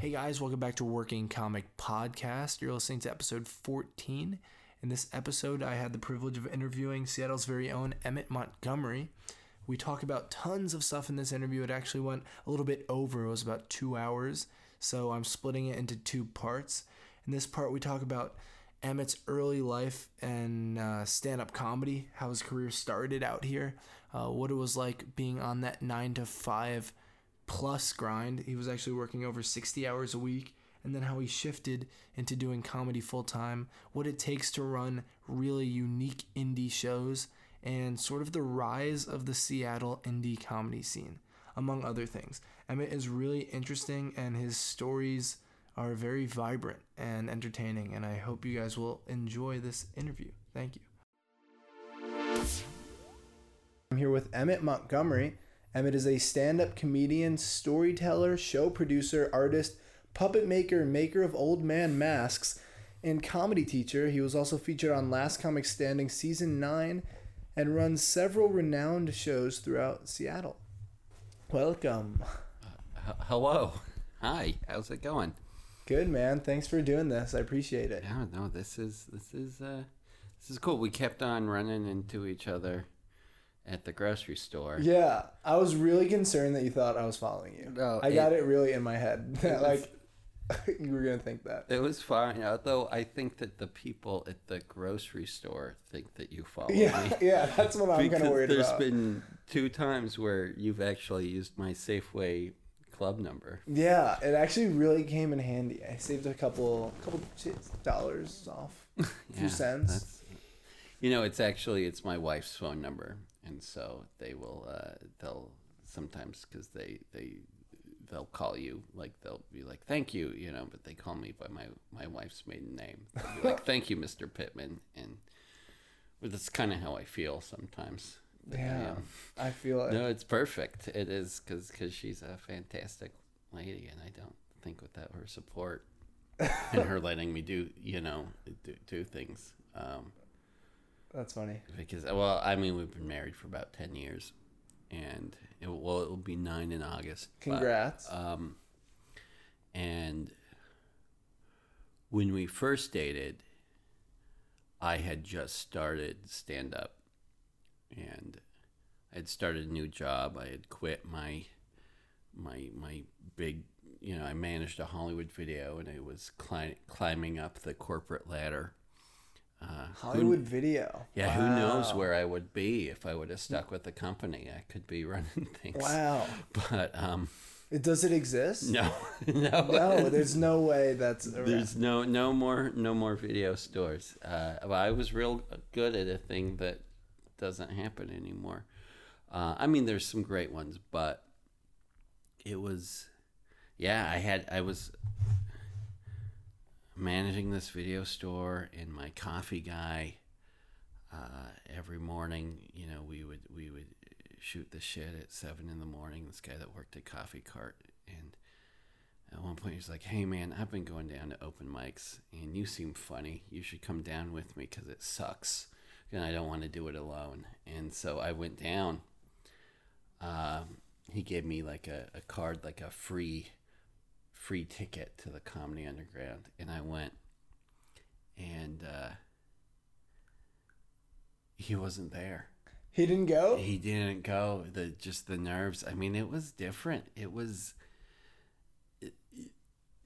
Hey guys, welcome back to Working Comic Podcast. You're listening to episode 14. In this episode, I had the privilege of interviewing Seattle's very own Emmett Montgomery. We talk about tons of stuff in this interview. It actually went a little bit over, it was about two hours. So I'm splitting it into two parts. In this part, we talk about Emmett's early life and uh, stand up comedy, how his career started out here, uh, what it was like being on that nine to five plus grind. He was actually working over 60 hours a week, and then how he shifted into doing comedy full time, what it takes to run really unique indie shows, and sort of the rise of the Seattle indie comedy scene, among other things. Emmett is really interesting, and his stories are very vibrant and entertaining, and I hope you guys will enjoy this interview. Thank you. I'm here with Emmett Montgomery. Emmett is a stand up comedian, storyteller, show producer, artist, puppet maker, maker of old man masks, and comedy teacher. He was also featured on Last Comic Standing Season 9 and runs several renowned shows throughout Seattle. Welcome. H- hello. Hi. How's it going? Good man. Thanks for doing this. I appreciate it. Yeah, no, this is this is uh this is cool. We kept on running into each other at the grocery store. Yeah, I was really concerned that you thought I was following you. No, I got it- it really in my head that was- like you were gonna think that. It was fine, although I think that the people at the grocery store think that you follow Yeah, me. yeah, that's what I'm kind of worried there's about. There's been two times where you've actually used my Safeway club number. Yeah, it actually really came in handy. I saved a couple couple dollars off, a few Yeah, cents. you know, it's actually it's my wife's phone number, and so they will uh, they'll sometimes because they they they'll call you like they'll be like thank you you know but they call me by my my wife's maiden name be like thank you Mr. Pittman and but that's kind of how I feel sometimes Yeah, um, I feel it. no it's perfect it is because she's a fantastic lady and I don't think without her support and her letting me do you know do, do things um, That's funny. because well i mean we've been married for about 10 years and it, well it'll be nine in august but, Congrats. um and when we first dated i had just started stand up and i had started a new job i had quit my my my big you know i managed a hollywood video and i was cli- climbing up the corporate ladder uh, who- Hollywood Video. yeah, who knows where I would be if I would have stuck with the company? I could be running things. Wow. But um, It, does it exist? no, no, No, there's no way that's around. there's no no more no more video stores. Uh, well, I was real good at a thing that doesn't happen anymore. Uh, I mean, there's some great ones, but it was, yeah, I had I was managing this video store and my coffee guy uh, every morning you know we would we would shoot the shit at seven in the morning. This guy that worked at coffee cart and at one point he's like hey man i've been going down to open mics and you seem funny. You should come down with me because it sucks and i don't want to do it alone. And so i went down. Um, he gave me like a, a card like a free free ticket to the Comedy Underground, and I went, and uh, he wasn't there. he didn't go. He didn't go. The just the nerves. I mean, it was different. It was. It,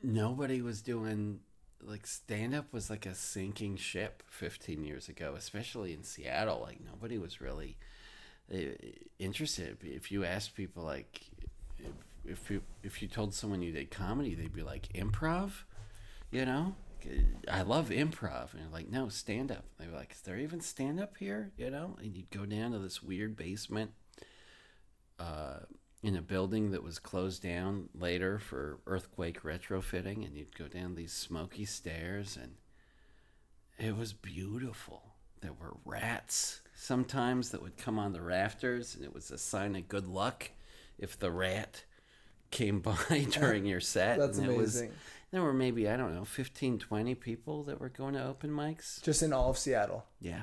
nobody was doing like stand up was like a sinking ship 15 years ago, especially in Seattle. Like nobody was really uh, interested. If you asked people like if, you if you told someone you did comedy, they'd be like improv, you know. I love improv, and you're like, no, stand up. They were like, is there even stand up here? You know, and you'd go down to this weird basement, uh, in a building that was closed down later for earthquake retrofitting, and you'd go down these smoky stairs, and it was beautiful. There were rats sometimes that would come on the rafters, and it was a sign of good luck if the rat came by during your set. That's and it was- amazing. there were maybe, I don't know, 15, 20 people that were going to open mics. Just in all of Seattle. Yeah.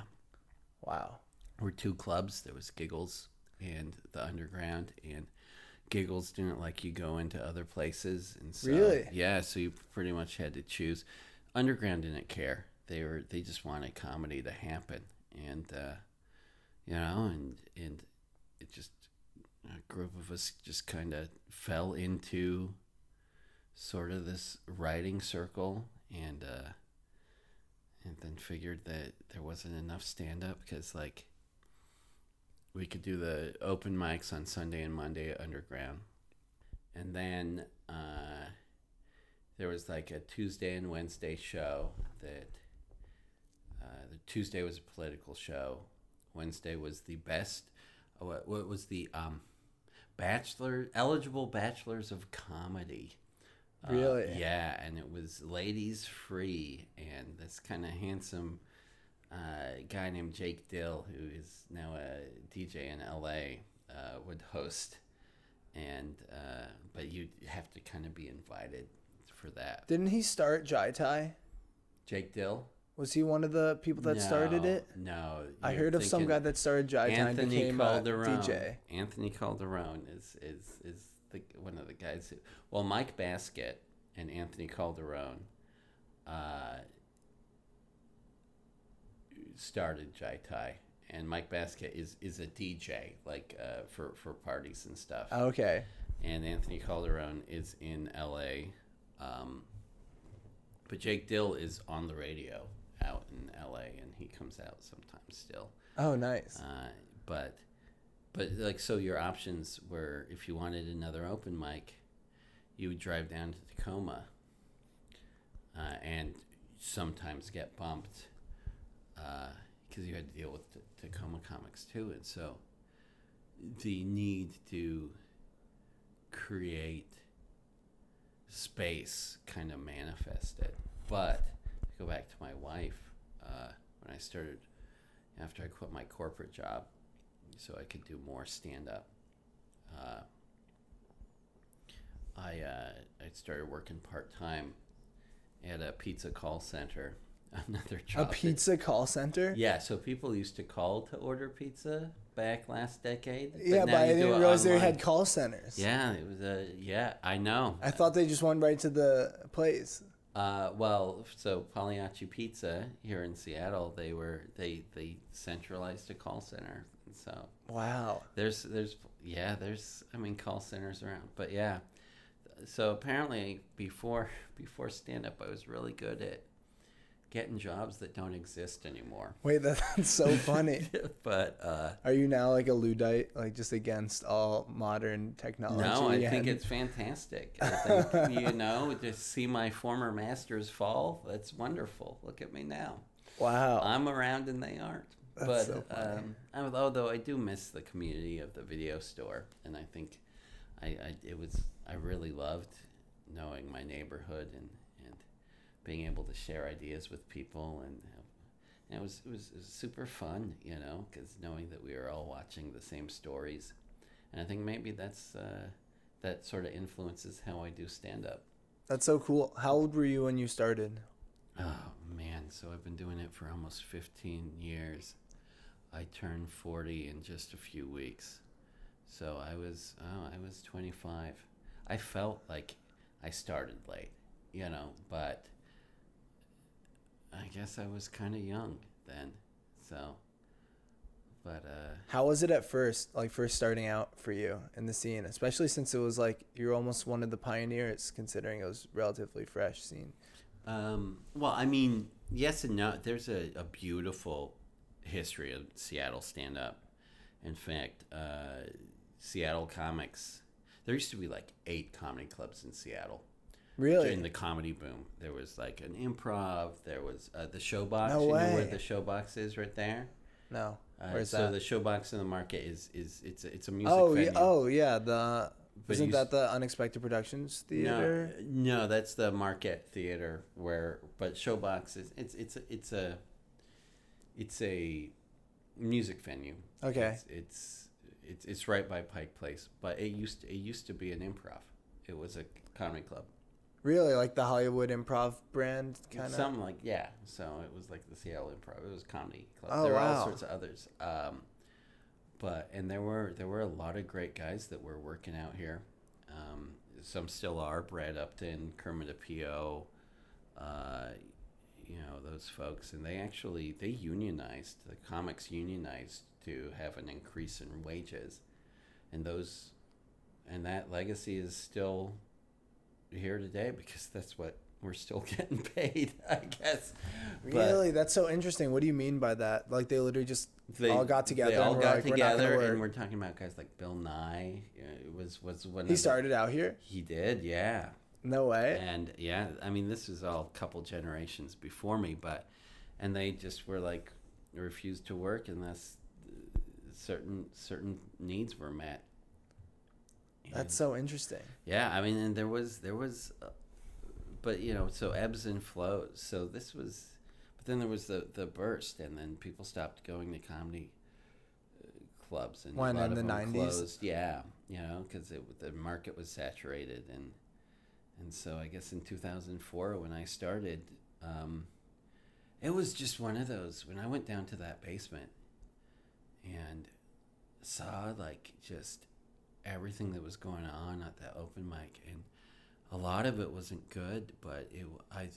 Wow. There were two clubs. There was Giggles and the Underground. And Giggles didn't like you go into other places, and so Really? yeah, so you pretty much had to choose. Underground didn't care; they were they just wanted comedy to happen, and uh, you know, and and it just a group of us just kind of fell into sort of this writing circle, and uh, and then figured that there wasn't enough stand up because like we could do the open mics on Sunday and Monday Underground. And then uh, there was like a Tuesday and Wednesday show that uh, the Tuesday was a political show. Wednesday was the best. What, what was the um, bachelor eligible bachelors of comedy? Uh, Really? yeah, and it was ladies free, and this kind of handsome uh, guy named Jake Dill, who is now a DJ in LA, uh, would host, and uh, but you have to kind of be invited for that. Didn't he start Jai Tai? Jake Dill. Was he one of the people that started it? No, I heard of some guy that started Jai Anthony a Calderon. DJ. Anthony Calderon is is is the one of the guys who. Well, Mike Basket and Anthony Calderon. Uh, started Jai Tai, and Mike Basket is is a DJ like uh, for for parties and stuff. Okay. And Anthony Calderon is in L.A. Um, but Jake Dill is on the radio out in L.A. and he comes out sometimes still. Oh, nice. Uh, but but like so your options were if you wanted another open mic, you would drive down to Tacoma uh, and sometimes get bumped because you had to deal with t- Tacoma comics too, and so the need to create space kind of manifested. But go back to my wife, uh, when I started after I quit my corporate job, so I could do more stand up. Uh, I uh, I started working part time at a pizza call center. Another A job. that- pizza call center? yeah, so people used to call to order pizza back last decade. Yeah, but I didn't realize they had call centers. Yeah, it was a yeah. I know. I thought they just went right to the place. Uh, well, so Pagliacci Pizza here in Seattle, they were they they centralized a call center, so Wow. there's there's yeah there's I mean call centers around, but yeah. So apparently before before stand up, I was really good at getting jobs that don't exist anymore. Wait, that's so funny. but uh, Are you now like a Luddite, like just against all modern technology? No, I think it's fantastic. I think, you know, to see my former masters fall, that's wonderful. Look at me now. Wow. I'm around and they aren't. That's but so funny. um, I, although I do miss the community of the video store, and I think I, I it was I really loved knowing my neighborhood and, and being able to share ideas with people and. and it was, it was it was super fun, you know, because knowing that we were all watching the same stories, and I think maybe that's uh, that sort of influences how I do stand up. That's so cool. How old were you when you started? Oh man, so I've been doing it for almost 15 years. I turned 40 in just a few weeks. So I was oh, I was 25. I felt like I started late, you know, but I guess I was kind of young then. So but uh How was it at first, like first starting out for you in the scene, especially since it was like you're almost one of the pioneers, considering it was relatively fresh scene. Um, well, I mean, yes and no. There's a, a beautiful history of Seattle stand up. In fact, uh, Seattle comics, there used to be like eight comedy clubs in Seattle. Really? During the comedy boom, there was like an improv, there was uh, the Showbox. No you know where the Showbox is right there? no. Uh, so that? the Showbox in the market is, is it's, a, it's a music oh venue. yeah. Oh yeah. The But isn't that the Unexpected Productions Theater? No, no, that's the Market Theater where, but Showbox is it's it's a, it's a it's a music venue. Okay. It's, it's it's it's right by Pike Place, but it used to, it used to be an improv. It was a comedy club, Really, like the Hollywood Improv brand, kind of. something like yeah. So it was like the Seattle Improv. It was a comedy club. Oh, there were wow. all sorts of others. Um, but and there were there were a lot of great guys that were working out here. Um, some still are. Brad Upton, Kermit Apio, uh, you know those folks, and they actually they unionized. The comics unionized to have an increase in wages, and those and that legacy is still here today because that's what we're still getting paid, I guess. But Really, that's so interesting. What do you mean by that? Like they literally just they all got together. They all and got like, "We're together, and we're talking about guys like Bill Nye. It was was when He of the- started out here. He did, yeah. No way. And yeah, I mean, this was all a couple generations before me, but and they just were like refused to work unless certain certain needs were met. That's so interesting. yeah, I mean, and there was there was, uh, but you know, so ebbs and flows. So this was, but then there was the the burst, and then people stopped going to comedy uh, clubs, and When, in the 90s? closed. Yeah, you know, because the market was saturated, and and so I guess in two thousand four when I started, um, it was just one of those when I went down to that basement, and saw like just everything that was going on at that open mic and a lot of it wasn't good but it i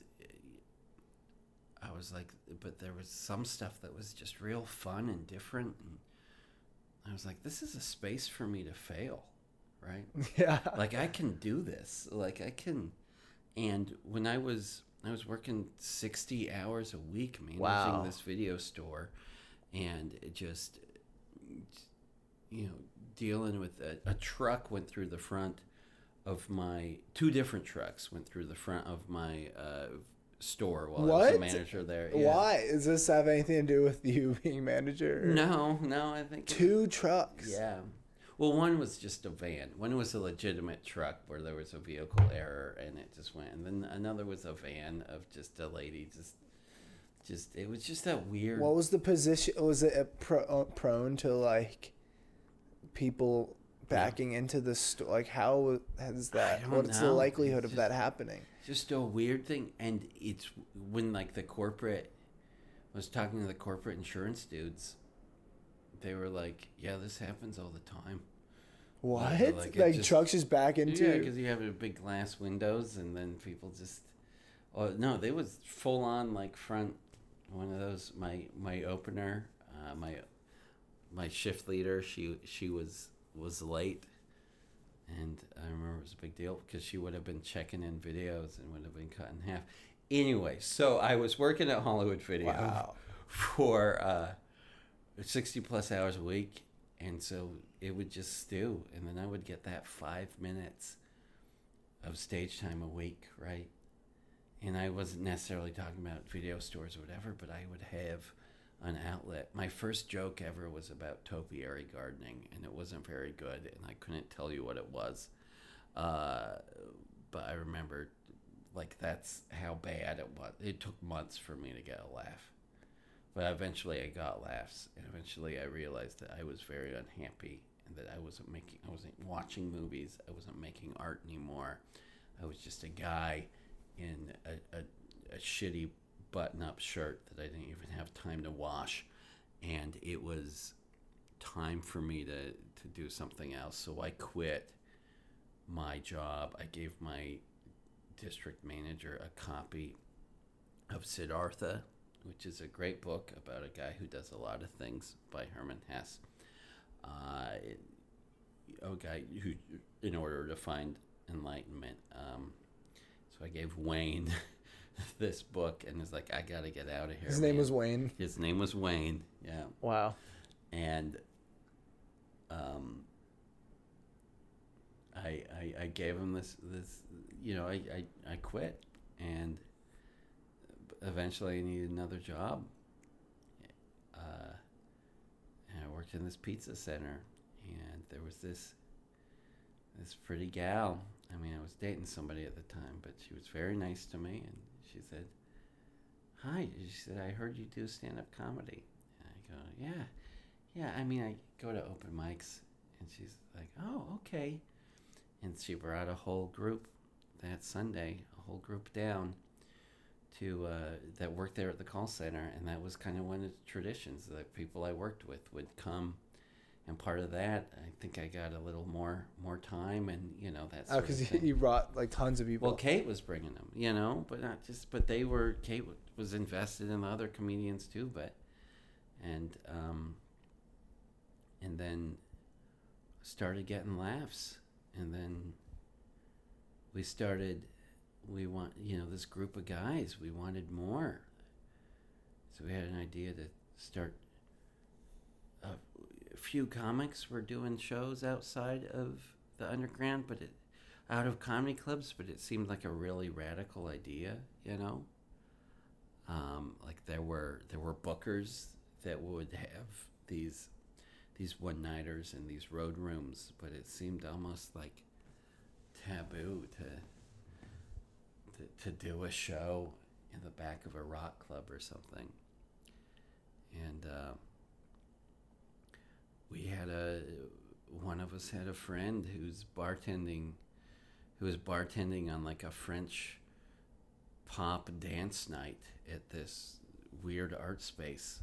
i was like but there was some stuff that was just real fun and different and i was like this is a space for me to fail right Yeah. like I can do this. Like I can, and when I was I was working sixty hours a week managing Wow. this video store, and it just you know dealing with a, a truck went through the front of my two different trucks went through the front of my uh, store while I was a manager there. Yeah. Why? Does this have anything to do with you being manager? No, no, I think Two trucks. Yeah. Well, one was just a van. One was a legitimate truck where there was a vehicle error and it just went. And then another was a van of just a lady just just it was just that weird What was the position? Was it pro, uh, prone to like people backing into the store? Like how has that? What's the likelihood It's of that happening? just a weird thing and it's when like the corporate was talking to the corporate insurance dudes they were like yeah this happens all the time What? like, Like, just- trucks just back into? Yeah, because you have a big glass windows, and then people just. Oh no, they was full on like front. One of those my my opener, uh, my my shift leader. She she was was late, and I remember it was a big deal because she would have been checking in videos and would have been cut in half. Anyway, so I was working at Hollywood Video Wow. for uh, sixty plus hours a week, and so it would just stew, and then I would get that five minutes of stage time a week, right? And I wasn't necessarily talking about video stores or whatever, but I would have an outlet. My first joke ever was about topiary gardening, and it wasn't very good, and I couldn't tell you what it was. Uh, but I remember, like, that's how bad it was. It took months for me to get a laugh. But eventually I got laughs, and eventually I realized that I was very unhappy and that I wasn't making, I wasn't watching movies, I wasn't making art anymore. I was just a guy in a, a, a shitty button up shirt that I didn't even have time to wash. And it was time for me to, to do something else. So I quit my job. I gave my district manager a copy of Siddhartha, which is a great book about a guy who does a lot of things by Herman Hesse. Uh, a guy who, in order to find enlightenment, um, so I gave Wayne this book and was like, I got to get out of here. His name man." was Wayne. His name was Wayne. Yeah, Wow. and um, I, I I gave him this this you know I I, I quit and eventually I needed another job. Uh, and I worked in this pizza center, and there was this this pretty gal. I mean, I was dating somebody at the time, but she was very nice to me, and she said, "Hi," she said, "I heard you do stand up comedy." And I go, "Yeah, yeah. I mean, I go to open mics." And she's like, "Oh, okay." And she brought a whole group that Sunday, a whole group down to uh, that worked there at the call center, and that was kind of one of the traditions. That people I worked with would come and part of that, I think I got a little more more time, and you know that's Oh, because you, you brought like tons of people. well, Kate was bringing them, you know, but not just, but they were, Kate was invested in the other comedians too, but, and, um, and then started getting laughs. And then we started, we want, you know, this group of guys, we wanted more. So we had an idea to start, few comics were doing shows outside of the underground, but it, out of comedy clubs, but it seemed like a really radical idea, you know. Um, like there were there were bookers that would have these these one nighters in these road rooms, but it seemed almost like taboo to, to to do a show in the back of a rock club or something. And uh, we had a one of us had a friend who's bartending who was bartending on like a French pop dance night at this weird art space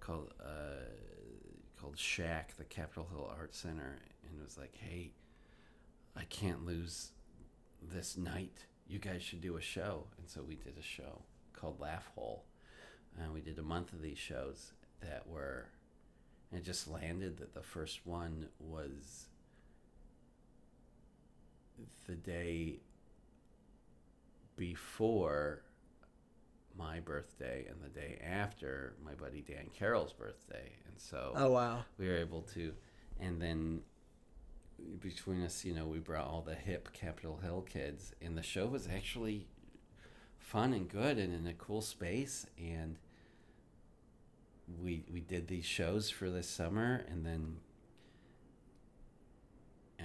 called uh, called Shack, the Capitol Hill Art Center, and it was like, "Hey, I can't lose this night. You guys should do a show." And so we did a show called Laugh Hole, and we did a month of these shows that were, it just landed that the first one was the day before my birthday and the day after my buddy Dan Carroll's birthday. And so oh wow. we were able to, and then between us, you know, we brought all the hip Capitol Hill kids, and the show was actually fun and good and in a cool space. And we we did these shows for this summer, and then uh,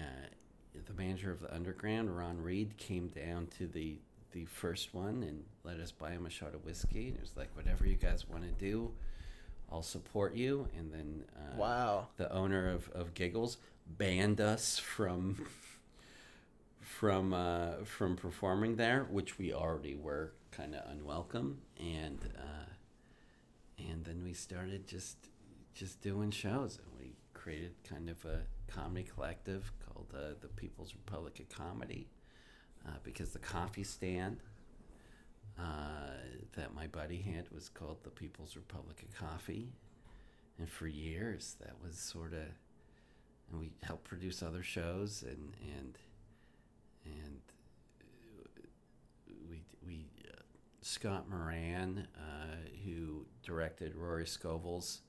the manager of the Underground, Ron Reed, came down to the the first one and let us buy him a shot of whiskey. And it was like, whatever you guys want to do, I'll support you. And then uh, Wow. the owner of, of Giggles banned us from from uh, from performing there, which we already were kind of unwelcome, and uh, and then we started just just doing shows, and we created kind of a comedy collective called uh, the People's Republic of Comedy, uh, because the coffee stand uh, that my buddy had was called the People's Republic of Coffee, and for years that was sort of and we helped produce other shows and and and we we uh, Scott Moran uh, who directed Rory Scovel's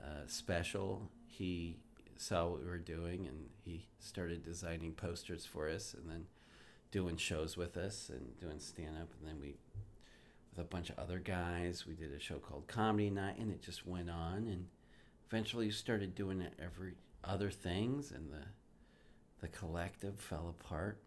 uh, special. He saw what we were doing and he started designing posters for us and then doing shows with us and doing stand up and then we with a bunch of other guys we did a show called Comedy Night and it just went on. And eventually you started doing it every other things and the the collective fell apart.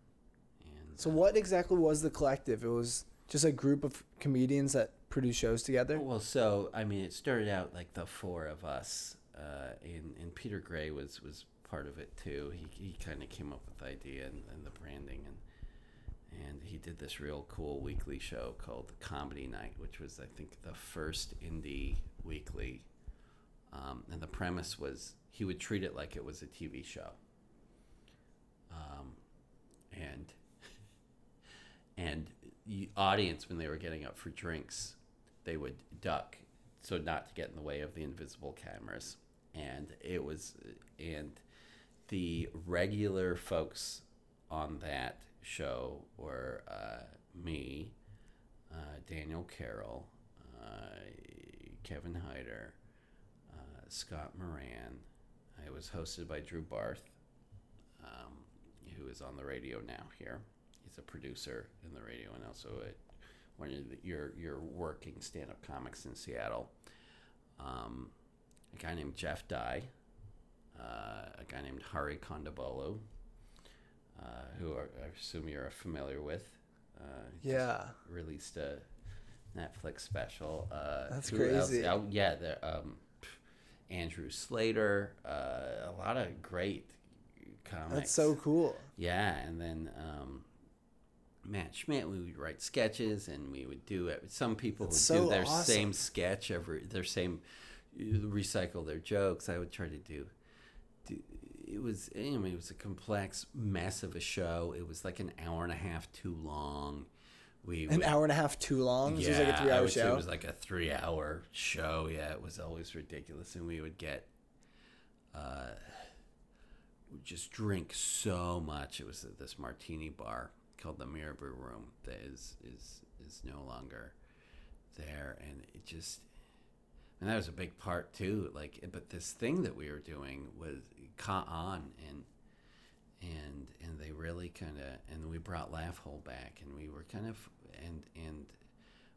And So uh, what exactly was the collective? It was just a group of comedians that produce shows together. well so i mean it started out like the four of us uh, and, and peter gray was was part of it too. He, he kind of came up with the idea and, and the branding and and he did this real cool weekly show called comedy night which was i think the first indie weekly. Um, and the premise was he would treat it like it was a tv show. Um, and and audience when they were getting up for drinks they would duck so not to get in the way of the invisible cameras. And it was and the regular folks on that show were uh, me uh, daniel carroll uh, kevin hyder uh, scott moran. It was hosted by drew barth um, who is on the radio now here he's a producer in the radio and also a one of the, your your working stand-up comics in Seattle. Um, a guy named Jeff Dye, uh, a guy named Hari Kondabolu, uh, who are, I assume you're familiar with. Uh, Yeah. released a Netflix special. Uh, That's else? crazy. Oh, yeah, the, um, Andrew Slater, uh, a lot of great comics. That's so cool. Yeah, and then um, Matt Schmidt, we would write sketches, and we would do it. Some people That's would so do their awesome. same sketch every, their same, recycle their jokes. I would try to do d- it was I mean it was a complex mess of a show. It was like an hour and a half too long. We An would- hour and a half too long. Yeah, it was like a I three-hour show. It was like a three-hour show. Yeah, it was always ridiculous, and we would get, uh, just drink so much. It was at this martini bar called the Mirabeau Room that is is is no longer there, and it just, and that was a big part too. Like, but this thing that we were doing was caught on, and and and they really kind of and we brought Laugh Hole back, and we were kind of and and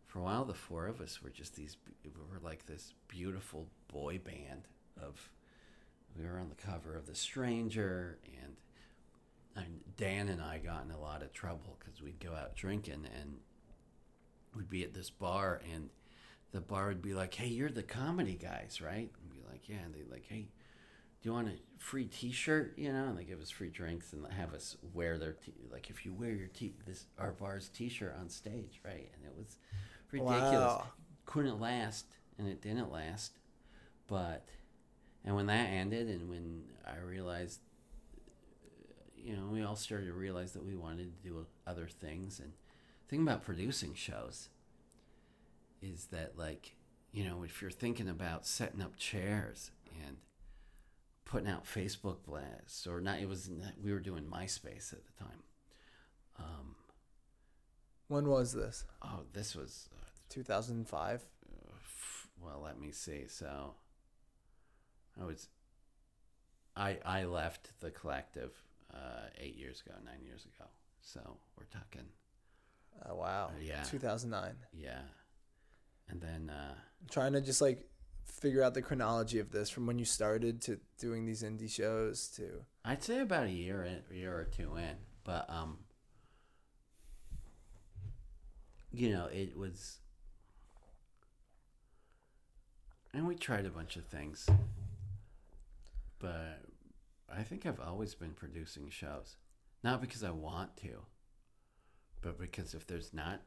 for a while the four of us were just these we were like this beautiful boy band of we were on the cover of The Stranger and. And Dan and I got in a lot of trouble because we'd go out drinking and we'd be at this bar and the bar would be like, "Hey, you're the comedy guys, right?" And be like, "Yeah." And they'd like, "Hey, do you want a free T-shirt?" You know, and they give us free drinks and have us wear their t- like if you wear your t this our bar's T-shirt on stage, right? And it was ridiculous. Wow. Couldn't last, and it didn't last. But and when that ended, and when I realized, you know, we all started to realize that we wanted to do other things. And the thing about producing shows is that like you know if you're thinking about setting up chairs and putting out facebook blasts or not it was we were doing myspace at the time um, when was this? oh this was uh, 2005. f- well let me see so i was i i left the collective uh, eight years ago nine years ago so we're talking Oh wow. Uh, yeah. 2009. yeah and then uh, I'm trying to just like figure out the chronology of this from when you started to doing these indie shows to I'd say about a year in, a year or two in, but um, you know, it was, and we tried a bunch of things, but I think I've always been producing shows, not because I want to, but because if there's not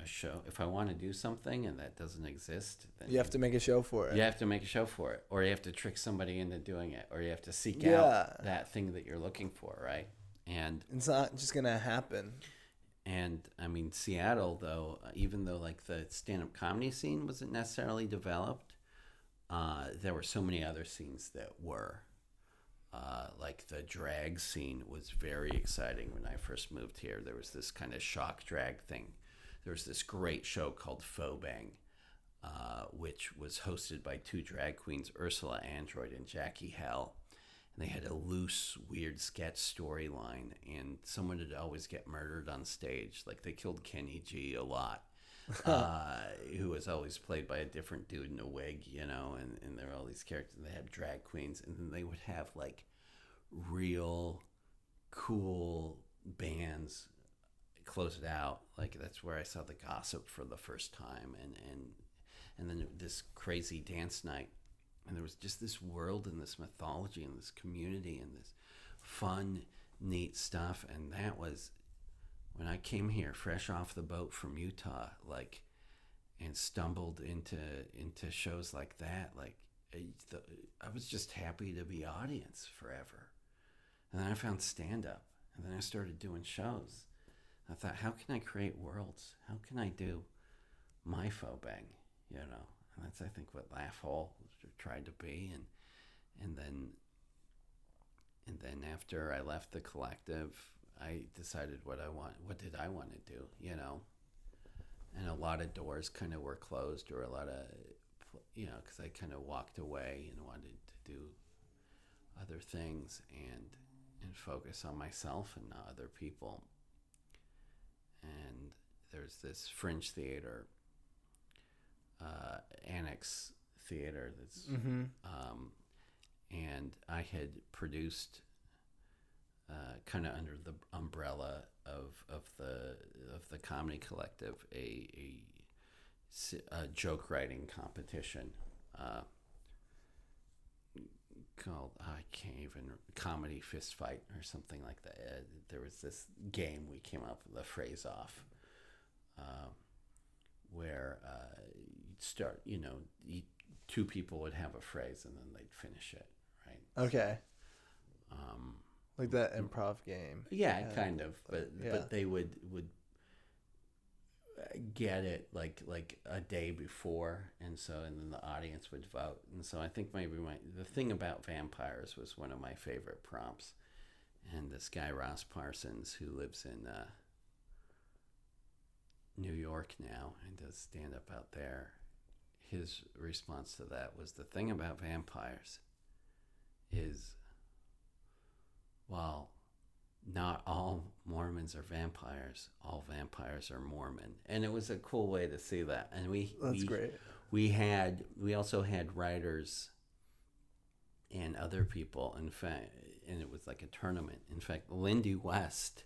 a show, if I want to do something and that doesn't exist, then you have to make a show for it. you have to make a show for it, or you have to trick somebody into doing it, or you have to seek Yeah. out that thing that you're looking for, right? And It's not just gonna happen. and I mean Seattle, though, even though like the stand-up comedy scene wasn't necessarily developed, uh, there were so many other scenes that were. Uh, like the drag scene was very exciting when I first moved here. There was this kind of shock drag thing. There was this great show called Fauxbang, uh, which was hosted by two drag queens, Ursula Android and Jackie Hell. And they had a loose, weird sketch storyline, and someone would always get murdered on stage. Like they killed Kenny G a lot, uh, who was always played by a different dude in a wig, you know. And, and there were all these characters. They had drag queens, and then they would have like real cool bands close it out. Like that's where I saw the gossip for the first time, and and and then this crazy dance night, and there was just this world and this mythology and this community and this fun, neat stuff, and that was when I came here fresh off the boat from Utah, like, and stumbled into into shows like that, like. I, the, I was just happy to be audience forever. And then I found stand up. And then I started doing shows. I thought, how can I create worlds? How can I do my faux bang? You know, and that's I think what Laugh Hole tried to be, and and then and then after I left the collective, I decided what I want. What did I want to do? You know, and a lot of doors kind of were closed, or a lot of you know, because I kind of walked away and wanted to do other things and and focus on myself and not other people. And there's this fringe theater, uh, annex theater that's, Mm-hmm. um, and I had produced, uh, kind of under the umbrella of of the of the comedy collective a a, a joke writing competition. Uh, called I can't even comedy fist fight or something like that. Uh, there was this game we came up with a phrase off, uh, where uh, you'd start. You know, you, two people would have a phrase and then they'd finish it. Right. Okay. Um, Like that improv game. yeah, Yeah. kind of, but Yeah. but they would would get it like like a day before, and so and then the audience would vote, and so I think maybe my the thing about vampires was one of my favorite prompts, and this guy Ross Parsons who lives in uh, New York now and does stand up out there. His response to that was the thing about vampires is while not all Mormons are vampires, all vampires are Mormon. And it was a cool way to see that. And we That's we, great. we had we also had writers and other people in fact and it was like a tournament. In fact, Lindy West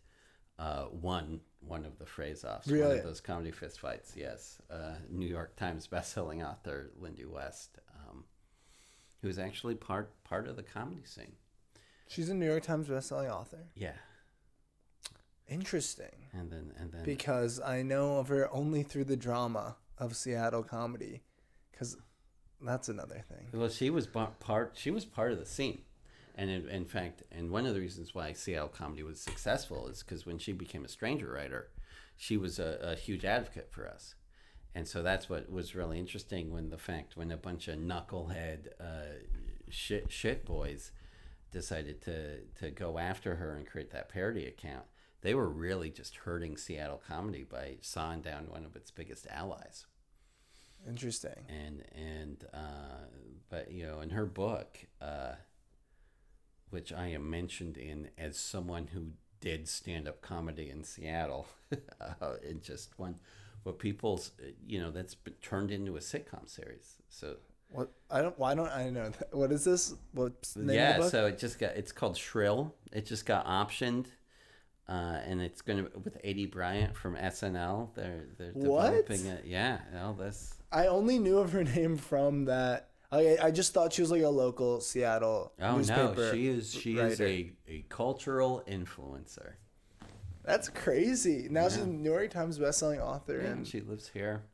uh, won one of the phrase offs, one Really? of those comedy fist fights. Yes, uh, New York Times bestselling author Lindy West, um, who was actually part part of the comedy scene. She's a New York Times bestselling author. Yeah, Interesting. and then and then Because I know of her only through the drama of Seattle comedy. Because that's another thing. Well, she was part. She was part of the scene, and in, in fact, and one of the reasons why Seattle comedy was successful is because when she became a stranger writer, she was a, a huge advocate for us, and so that's what was really interesting when the fact when a bunch of knucklehead uh, shit shit boys decided to to go after her and create that parody account. They were really just hurting Seattle comedy by sawing down one of its biggest allies Interesting. and and uh, but you know in her book uh, which i am mentioned in as someone who did stand-up comedy in seattle uh, and just one what people's you know that's been turned into a sitcom series so What I don't. Why don't I know that? What is this? What's the name yeah of the book? so it just got it's called shrill it just got optioned uh, and it's going to with Aidy Bryant from SNL. They're they're What? developing it. Yeah, well, that's I only knew of her name from that. I I just thought she was like a local Seattle Oh newspaper. no, she is she is a, a cultural influencer. That's crazy. Now she's a New York Times bestselling author, And and she lives here.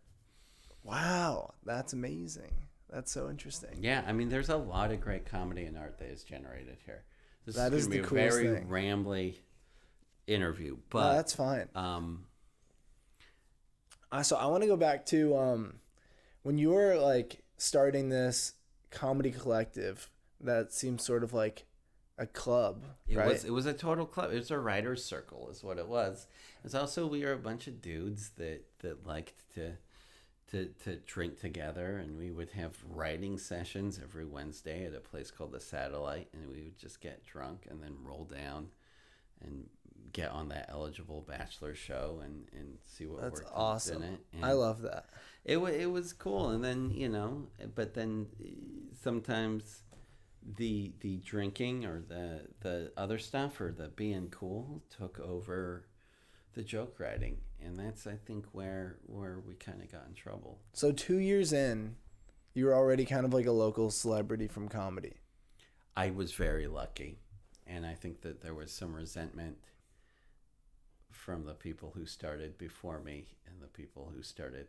wow, that's amazing. That's so interesting. Yeah, I mean, there's a lot of great comedy and art that is generated here. This That is is going the to be a very thing. rambly interview, No, but that's fine. um, so I want to go back to um, when you were like starting this comedy collective. That seems sort of like a club, it right? was it was a total club. It was a writers' circle, is what it was. It's also we were a bunch of dudes that that liked to. To, to drink together and we would have writing sessions every Wednesday at a place called the Satellite and we would just get drunk and then roll down and get on that eligible bachelor show and, and see what That's worked and awesome. didn't. I love that. it. wa- It was cool, and then you know, but then sometimes the the drinking or the the other stuff or the being cool took over the joke writing, and that's I think where where we kind of got in trouble. So two years in, you were already kind of like a local celebrity from comedy. I was very lucky, and I think that there was some resentment from the people who started before me and the people who started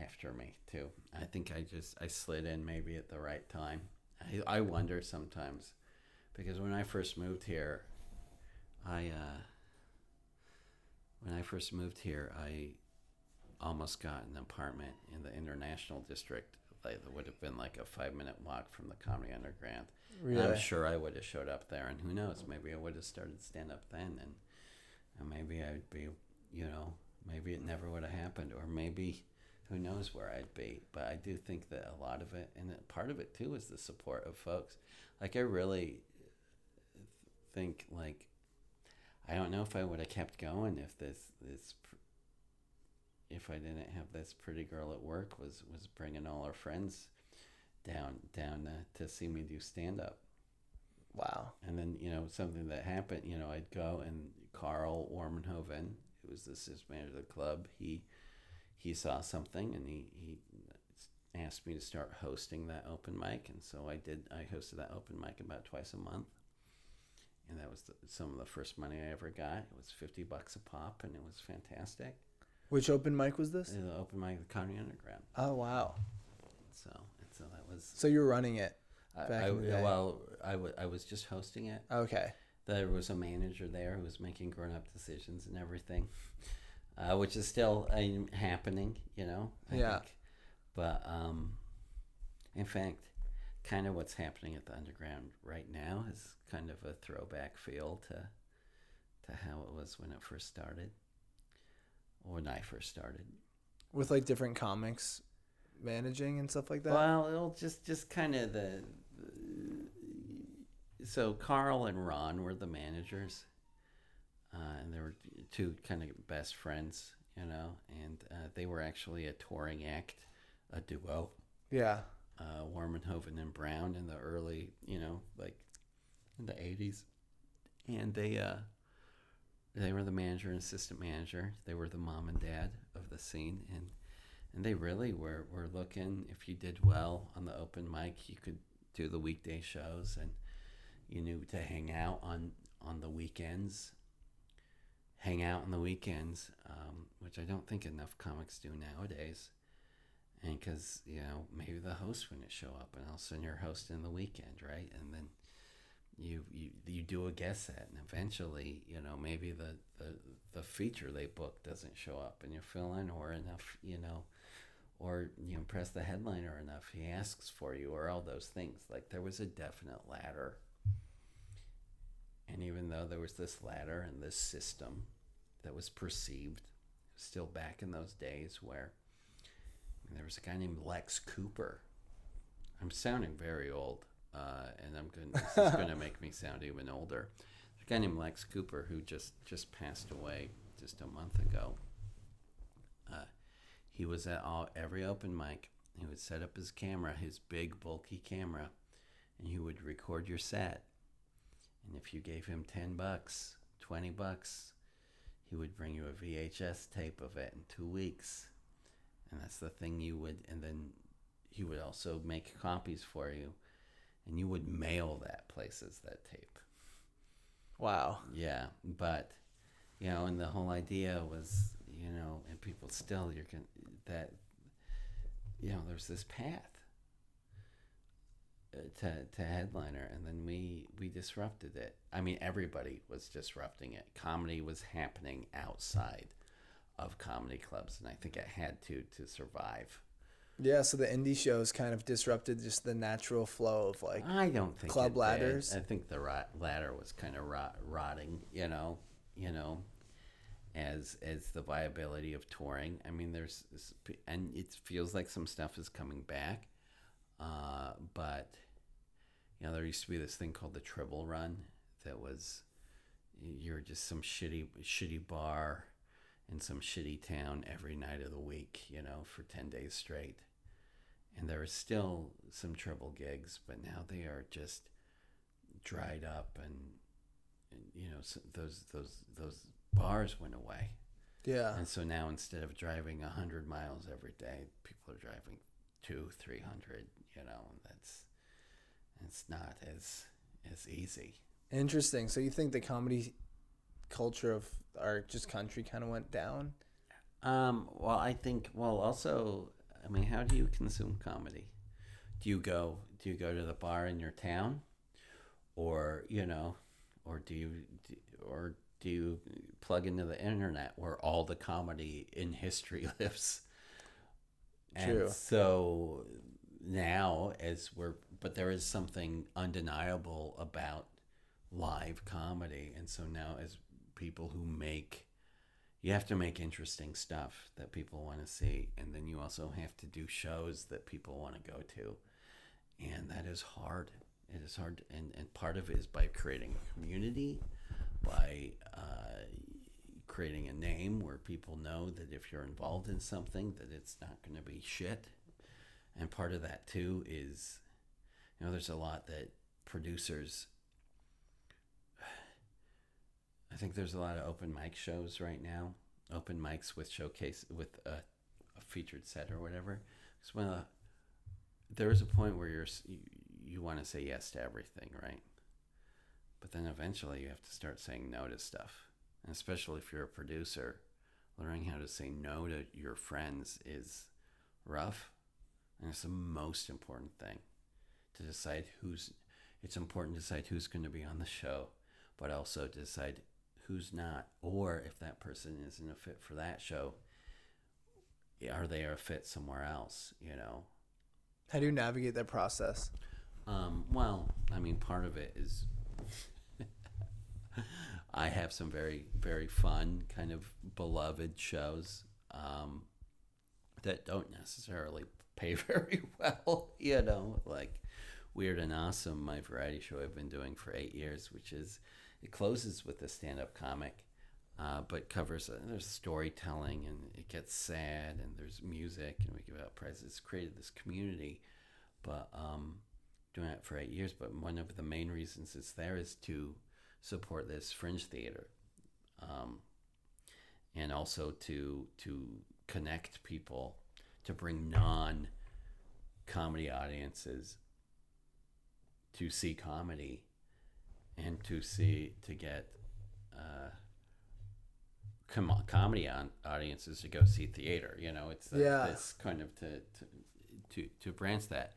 after me too. I think I just I slid in maybe at the right time. I I wonder sometimes because when I first moved here, I uh, when I first moved here, I almost got an apartment in the International District. Like that would have been like a five minute walk from the Comedy Underground. And I'm sure I would have showed up there, and who knows? Maybe I would have started stand up then, and and maybe I'd be, you know, maybe it never would have happened, or maybe who knows where I'd be. But I do think that a lot of it, and part of it too, is the support of folks. Like I really think like I don't know if I would have kept going if this this if I didn't have this pretty girl at work was was bringing all our friends down down uh, to see me do stand up. Wow. And then, you know, something that happened, you know, I'd go and Carl Warmenhoven, who was the assistant manager of the club, he he saw something and he, he asked me to start hosting that open mic. And so I did, I hosted that open mic about twice a month. And that was the, some of the first money I ever got. It was 50 bucks a pop and it was fantastic. Which open mic was this? The open mic, the Comedy Underground. Oh wow. So, and so that was, So you were running it. I, I- in the day? well, I was just hosting it. Okay. There was a manager there who was making grown up decisions and everything, uh, which is still uh, happening, you know. I Yeah. Think. But um, in fact, kind of what's happening at the underground right now is kind of a throwback feel to to how it was when it first started, or when I first started. With like different comics managing and stuff like that. Well, it'll just just kind of the, so Carl and Ron were the managers, uh, and they were two kind of best friends, you know, and uh, they were actually a touring act, a duo, Yeah. Uh, Warmanhoven and Brown in the early, you know, like in the eighties, and they uh, they were the manager and assistant manager. They were the mom and dad of the scene, and and they really were were looking. If you did well on the open mic, you could do the weekday shows, and you knew to hang out on on the weekends. Hang out on the weekends, um, which I don't think enough comics do nowadays and because you know maybe the host wouldn't show up and all of a sudden you're hosting the weekend right? And then you you, you do a guest set and eventually you know maybe the, the the feature they book doesn't show up and you fill in or enough you know or you impress the headliner enough he asks for you or all those things. Like there was a definite ladder. And even though there was this ladder and this system that was perceived still back in those days where and there was a guy named Lex Cooper. I'm sounding very old, uh, and I'm going. This is going to make me sound even older. There's a guy named Lex Cooper who just just passed away just a month ago. Uh, he was at all every open mic. He would set up his camera, his big bulky camera, and he would record your set. And if you gave him ten bucks, twenty bucks, he would bring you a VHS tape of it in two weeks and that's the thing you would and then he would also make copies for you and you would mail that places that tape. Wow. yeah but you know and the whole idea was you know and people still you're going that you know there's this path uh, to, to headliner and then we we disrupted it. I mean everybody was disrupting it. Comedy was happening outside of comedy clubs and i think it had to to survive Yeah, so the indie shows kind of disrupted just the natural flow of like I don't think club it did. ladders? I think the rot, ladder was kind of rot, rotting, you know, you know, as as the viability of touring. I mean, there's and it feels like some stuff is coming back, uh, but you know, there used to be this thing called the Tribble Run that was you're just some shitty shitty bar in some shitty town every night of the week, you know, for ten days straight and there are still some treble gigs, but now they are just dried up, and, and you know those those those bars went away, yeah. and so now instead of driving a hundred miles every day, people are driving two, three hundred. You know, and that's it's not as as easy. Interesting. So you think the comedy culture of our just country kind of went down? Um, well, I think. Well, also, I mean, how do you consume comedy? Do you go? Do you go to the bar in your town, or you know, or do you, do, or do you plug into the internet where all the comedy in history lives? True. And so now, as we're, but there is something undeniable about live comedy, and so now as people who make you have to make interesting stuff that people want to see and then you also have to do shows that people want to go to. And that is hard. It is hard and, and part of it is by creating a community by uh, creating a name where people know that if you're involved in something that it's not going to be shit. And part of that too is you know there's a lot that producers I think there's a lot of open mic shows right now, open mics with showcase with a, a featured set or whatever. Because when there is a point where you're you, you want to say yes to everything, right? But then eventually you have to start saying no to stuff, and especially if you're a producer, learning how to say no to your friends is rough, and it's the most important thing. to decide who's. It's important to decide who's going to be on the show, but also to decide who's not, or if that person isn't a fit for that show, are they a fit somewhere else? You know. How do you navigate that process? Um, well, I mean, part of it is I have some very, very fun, kind of beloved shows um, that don't necessarily pay very well, you know, like Weird and Awesome, my variety show I've been doing for eight years, which is, it closes with a stand up comic. Uh, but covers uh, there's storytelling and it gets sad and there's music and we give out prizes. It's created this community, but um, doing it for eight years. But one of the main reasons it's there is to support this fringe theater, um, and also to to connect people, to bring non comedy audiences to see comedy, and to see to get. Uh, com- comedy on audiences to go see theater you know it's the, Yeah. this kind of to to to, to branch that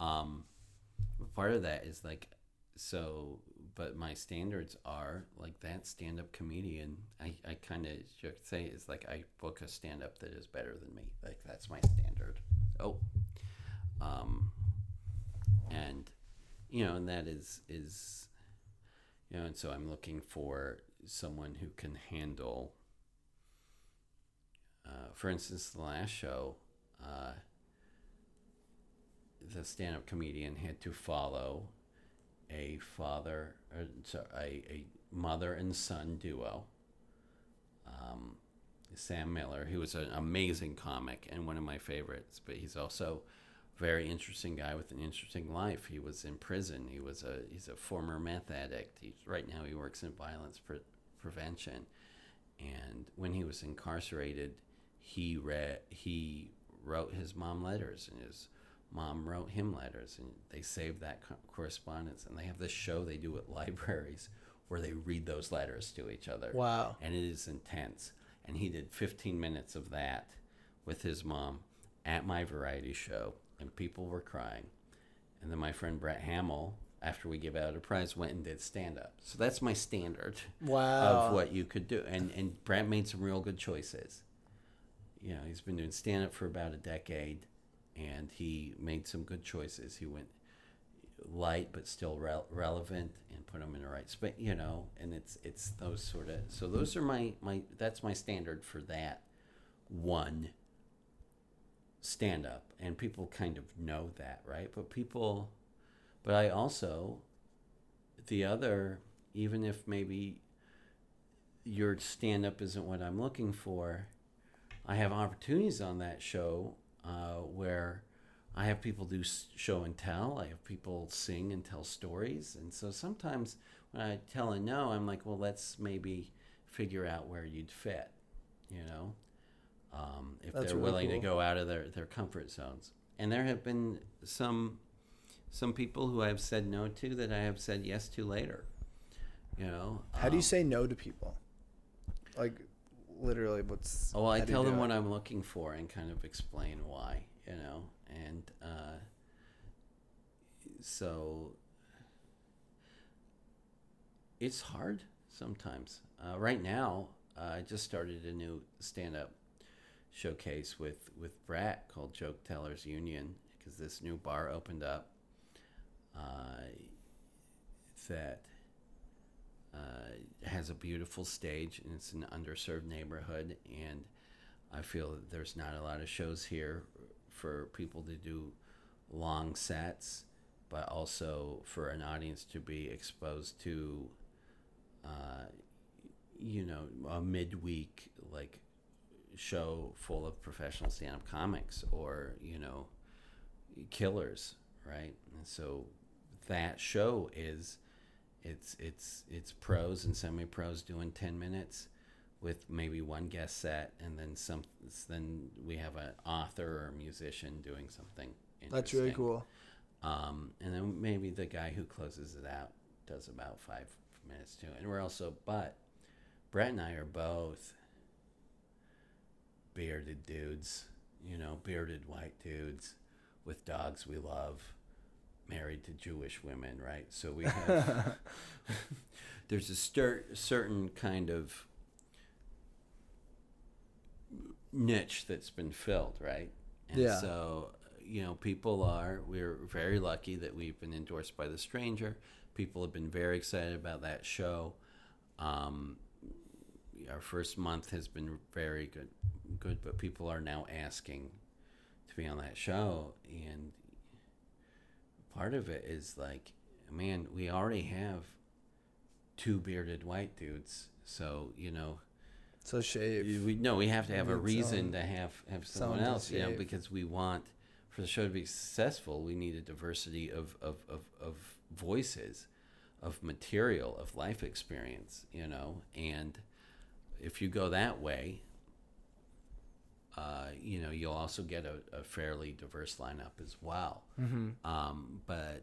um part of that is like so but my standards are like that stand-up comedian i, I kind of should say is like i book a stand-up that is better than me like that's my standard oh um and you know and that is is you know and so i'm looking for someone who can handle uh, for instance the last show uh, the stand-up comedian had to follow a father or sorry, a, a mother and son duo. Um, sam miller who was an amazing comic and one of my favorites but he's also very interesting guy with an interesting life. He was in prison. He was a he's a former meth addict. He's right now he works in violence pre- prevention. And when he was incarcerated he read he wrote his mom letters and his mom wrote him letters and they saved that co- correspondence. And they have this show they do at libraries where they read those letters to each other. Wow. and it is intense. And he did 15 minutes of that with his mom at my variety show and people were crying and then my friend brett hamil after we give out a prize went and did stand up so that's my standard Wow. of what you could do. And and Brett made some real good choices. You know, he's been doing stand up for about a decade, and he made some good choices. He went light but still rel- relevant and put them in the right spot. You know, and it's it's those sort of. So those are my my that's my standard for that one stand up, and people kind of know that, right? But people, but I also the other even if maybe your stand up isn't what I'm looking for, I have opportunities on that show uh, where I have people do show and tell. I have people sing and tell stories. And so sometimes when I tell a no, I'm like, well, let's maybe figure out where you'd fit, you know, um, if That's they're really willing to go out of their, their comfort zones. And there have been some some people who I've said no to that I have said yes to later. You know, How do you Um, say no to people? Like, literally, what's. Oh, well, I how do you tell them it? what I'm looking for and kind of explain why, you know, and uh, so it's hard sometimes. Uh, right now, uh, I just started a new stand-up showcase with with Brett called Joke Tellers Union because this new bar opened up uh, that uh, has a beautiful stage and it's an underserved neighborhood. And I feel that there's not a lot of shows here for people to do long sets, but also for an audience to be exposed to, uh, you know, a midweek like show full of professional stand-up comics or you know, killers, right? And so that show is it's it's it's pros and semi-pros doing 10 minutes with maybe one guest set and then some then we have an author or musician doing something That's really cool. um, and then maybe the guy who closes it out does about five minutes too and we're also but brett and i are both bearded dudes you know bearded white dudes with dogs we love married to Jewish women, right? So we have there's a cer- certain kind of niche that's been filled, right? And Yeah. so you know, people are we're very lucky that we've been endorsed by The Stranger. People have been very excited about that show. Um, our first month has been very good, good, but people are now asking to be on that show, and part of it is like, man, we already have two bearded white dudes, so you know, So shave. we no, we have to have a reason someone- to have have someone someone else, you know, because we want for the show to be successful, we need a diversity of of of, of voices, of material, of life experience, you know, and if you go that way, uh, you know, you'll also get a, a fairly diverse lineup as well. Mm-hmm. Um, but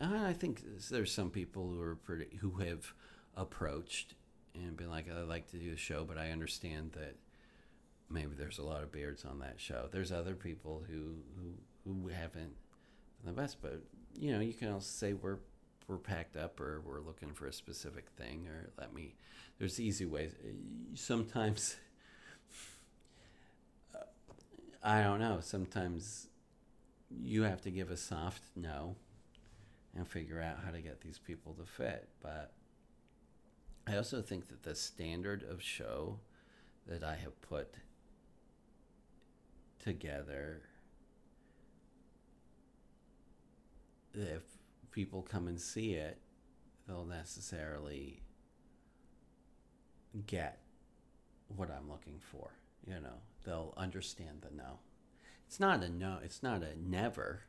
uh, I think there's some people who are pretty who have approached and been like, I'd like to do a show, but I understand that maybe there's a lot of beards on that show. There's other people who who, who haven't been the best, but you know, you can also say we're we're packed up or we're looking for a specific thing or let me. There's easy ways. Sometimes. I don't know. Sometimes you have to give a soft no and figure out how to get these people to fit. But I also think that the standard of show that I have put together, if people come and see it, they'll necessarily get what I'm looking for. You know, they'll understand the no. It's not a no. It's not a never.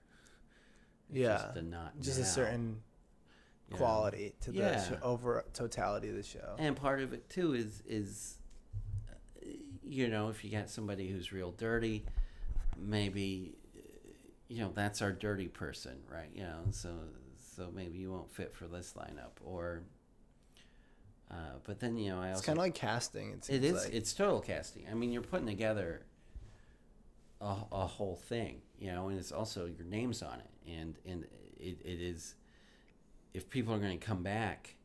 It's Yeah, just a not. Just a certain you know? quality to the Yeah. over totality of the show. And part of it too is is uh, you know if you got somebody who's real dirty, maybe uh, you know that's our dirty person, right? You know, so so maybe you won't fit for this lineup or. Uh, but then you know I it's kind of like casting. It, It is. Like. It's total casting. I mean, you're putting together a, a whole thing, you know, and it's also your name's on it, and and it, it is. If people are going to come back,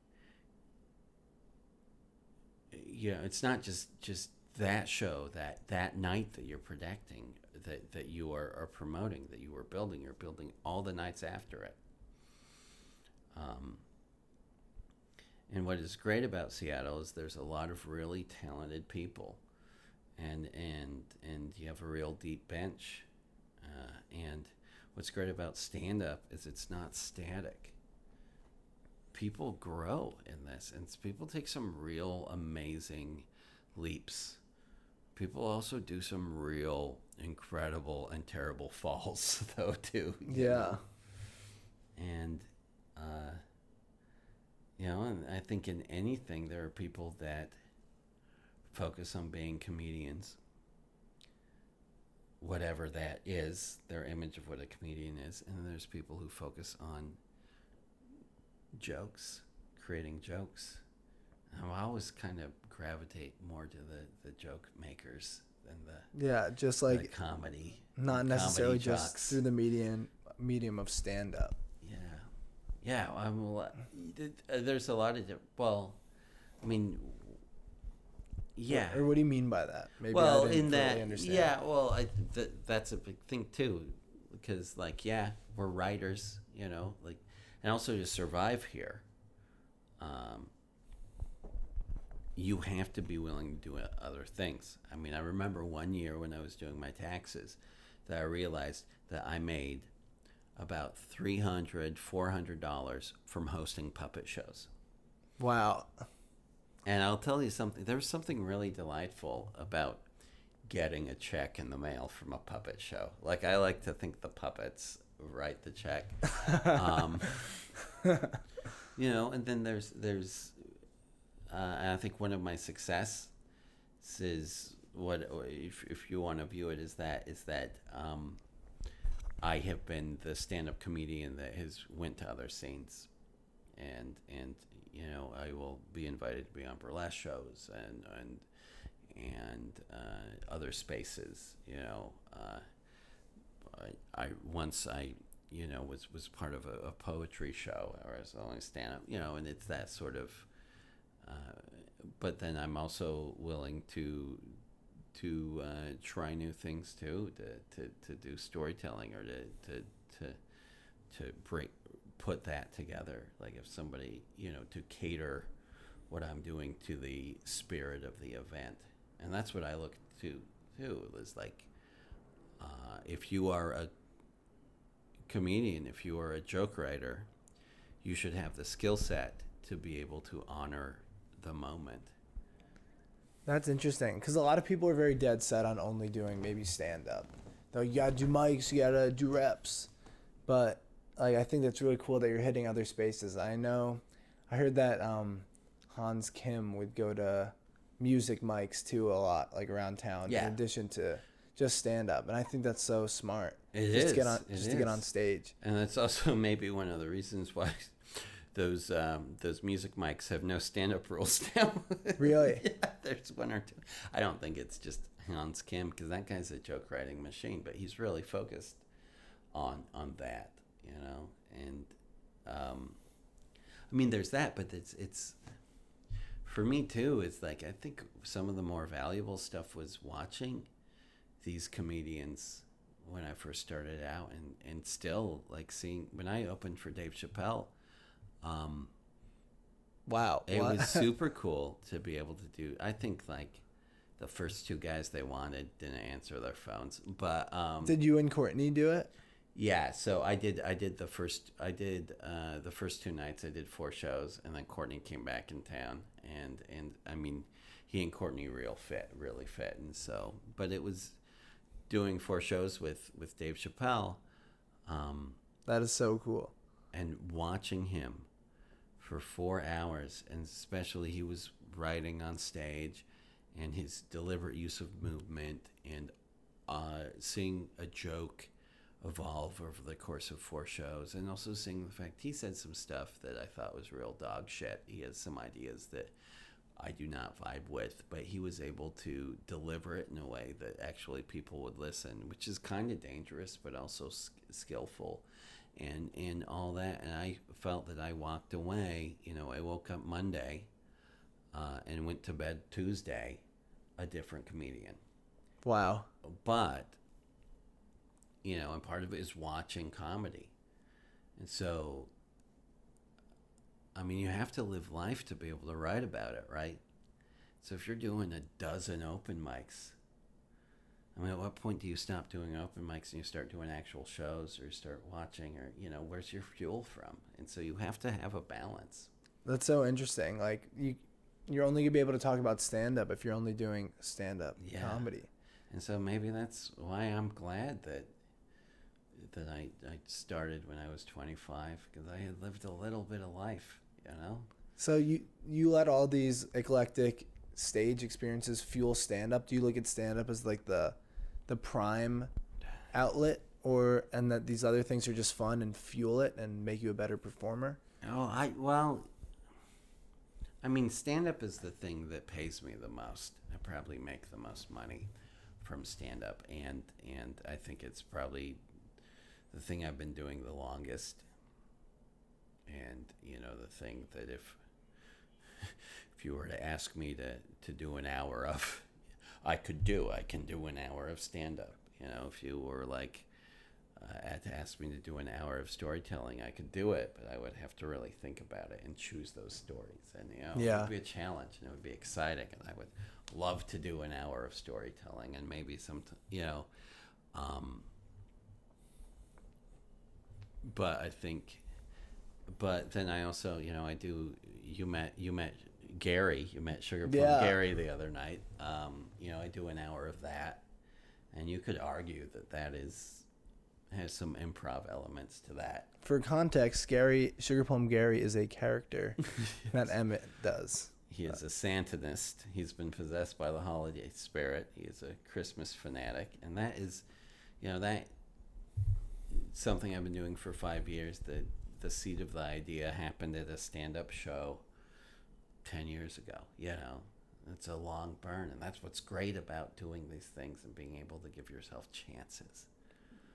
you know, it's not just just that show that that night that you're protecting that that you are, are promoting that you are building. You're building all the nights after it. Um, and what is great about Seattle is there's a lot of really talented people, and and and you have a real deep bench. Uh, and what's great about stand up is it's not static. People grow in this, and people take some real amazing leaps. People also do some real incredible and terrible falls, though, too. yeah. know? and uh, you know, and I think in anything there are people that focus on being comedians, whatever that is, their image of what a comedian is, and then there's people who focus on jokes, creating jokes. And I always kind of gravitate more to the, the joke makers than the, Yeah, just the like comedy. not necessarily comedy just jocks. through the medium medium of stand up. Yeah. I'm. uh, There's a lot of. Well, I mean, yeah. Or what do you mean by that? Maybe well, I didn't in that, understand. yeah. Well, I th- that's a big thing too, because like, yeah, we're writers, you know, like, and also to survive here, um, you have to be willing to do other things. I mean, I remember one year when I was doing my taxes that I realized that I made about $300, $400 from hosting puppet shows. Wow. And I'll tell you something, there's something really delightful about getting a check in the mail from a puppet show. Like, I like to think the puppets write the check. um, you know, and then there's, there's, uh, and I think one of my success is what, if, if you want to view it as that, is that, um, I have been the stand-up comedian that has went to other scenes, and and you know I will be invited to be on burlesque shows and and and uh, other spaces. You know, uh, I, I once I you know, was was part of a, a poetry show or as only stand up, you know, and it's that sort of. Uh, but then I'm also willing to to uh, try new things too, to, to, to do storytelling or to to to to break put that together. Like if somebody you know to cater what I'm doing to the spirit of the event, and that's what I look to too. Is like uh, if you are a comedian, if you are a joke writer, you should have the skill set to be able to honor the moment. That's interesting because a lot of people are very dead set on only doing maybe stand up. Though you gotta do mics, you gotta do reps, but like I think that's really cool that you're hitting other spaces. I know, I heard that um, Hans Kim would go to music mics too a lot, like around town, Yeah. in addition to just stand up, and I think that's so smart. It just is. to get on, It just to get on stage. And that's also maybe one of the reasons why those um, those music mics have no stand up rules now. Really? yeah, there's one or two. I don't think it's just Hans Kim because that guy's a joke writing machine, but he's really focused on on that, you know. And um, I mean, there's that, but it's it's for me too. It's like I think some of the more valuable stuff was watching these comedians when I first started out, and and still like seeing when I opened for Dave Chappelle. Um, Wow, it What? was super cool to be able to do. I think like the first two guys they wanted didn't answer their phones, but um, Did you and Courtney do it? yeah. So I did. I did the first. I did uh, the first two nights. I did four shows, and then Courtney came back in town, and and I mean, he and Courtney real fit, really fit, and so. But it was doing four shows with with Dave Chappelle. Um, That is so cool. And watching him for four hours, and especially he was writing on stage, and his deliberate use of movement, and uh, seeing a joke evolve over the course of four shows, and also seeing the fact he said some stuff that I thought was real dog shit. He has some ideas that I do not vibe with, but he was able to deliver it in a way that actually people would listen, which is kind of dangerous, but also sk- skillful, and and all that. And I felt that I walked away. You know, I woke up Monday, uh, and went to bed Tuesday, a different comedian. Wow. But you know, and part of it is watching comedy, and so I mean, you have to live life to be able to write about it, right? So if you're doing a dozen open mics, I mean, at what point do you stop doing open mics and you start doing actual shows or start watching or, you know, where's your fuel from? And so you have to have a balance. That's so interesting. Like you, you're only gonna be able to talk about stand up if you're only doing stand up Yeah. comedy. And so maybe that's why I'm glad that that I, I started when I was 25 because I had lived a little bit of life, you know? So you you let all these eclectic stage experiences fuel stand up. Do you look at stand up as like the the prime outlet or and that these other things are just fun and fuel it and make you a better performer? Oh, I well, I mean, stand up is the thing that pays me the most. I probably make the most money from stand up, and and I think it's probably the thing I've been doing the longest. And you know, the thing that if if you were to ask me to to do an hour of, I could do. I can do an hour of stand up. You know, if you were like uh, had to ask me to do an hour of storytelling, I could do it, but I would have to really think about it and choose those stories. And you know, yeah. it would be a challenge and it would be exciting, and I would love to do an hour of storytelling and maybe some, you know, um, but I think, but then I also, you know, I do. You met you met Gary. You met Sugar Plum Yeah. Gary the other night. Um, you know, I do an hour of that, and you could argue that that is has some improv elements to that. For context, Gary Sugar Plum Gary is a character that Emmett does. He is a Santanist. He's been possessed by the holiday spirit. He is a Christmas fanatic, and that is, you know, that something I've been doing for five years. The the seed of the idea happened at a stand up show ten years ago. You know, it's a long burn, and that's what's great about doing these things and being able to give yourself chances.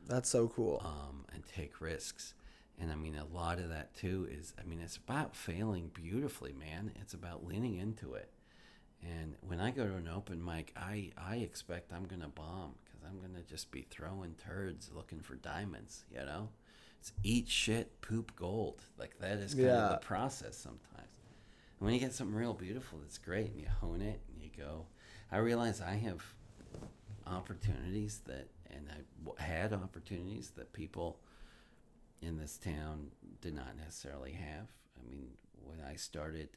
That's so cool. um, and take risks. And I mean, a lot of that too is, I mean, it's about failing beautifully, man. It's about leaning into it. And when I go to an open mic, I, I expect I'm going to bomb because I'm going to just be throwing turds looking for diamonds, you know? It's eat shit, poop gold. Like that is kind of the process sometimes. And when you get something real beautiful, it's great and you hone it and you go. I realize I have opportunities that, and I had opportunities that people in this town did not necessarily have. I mean, when I started,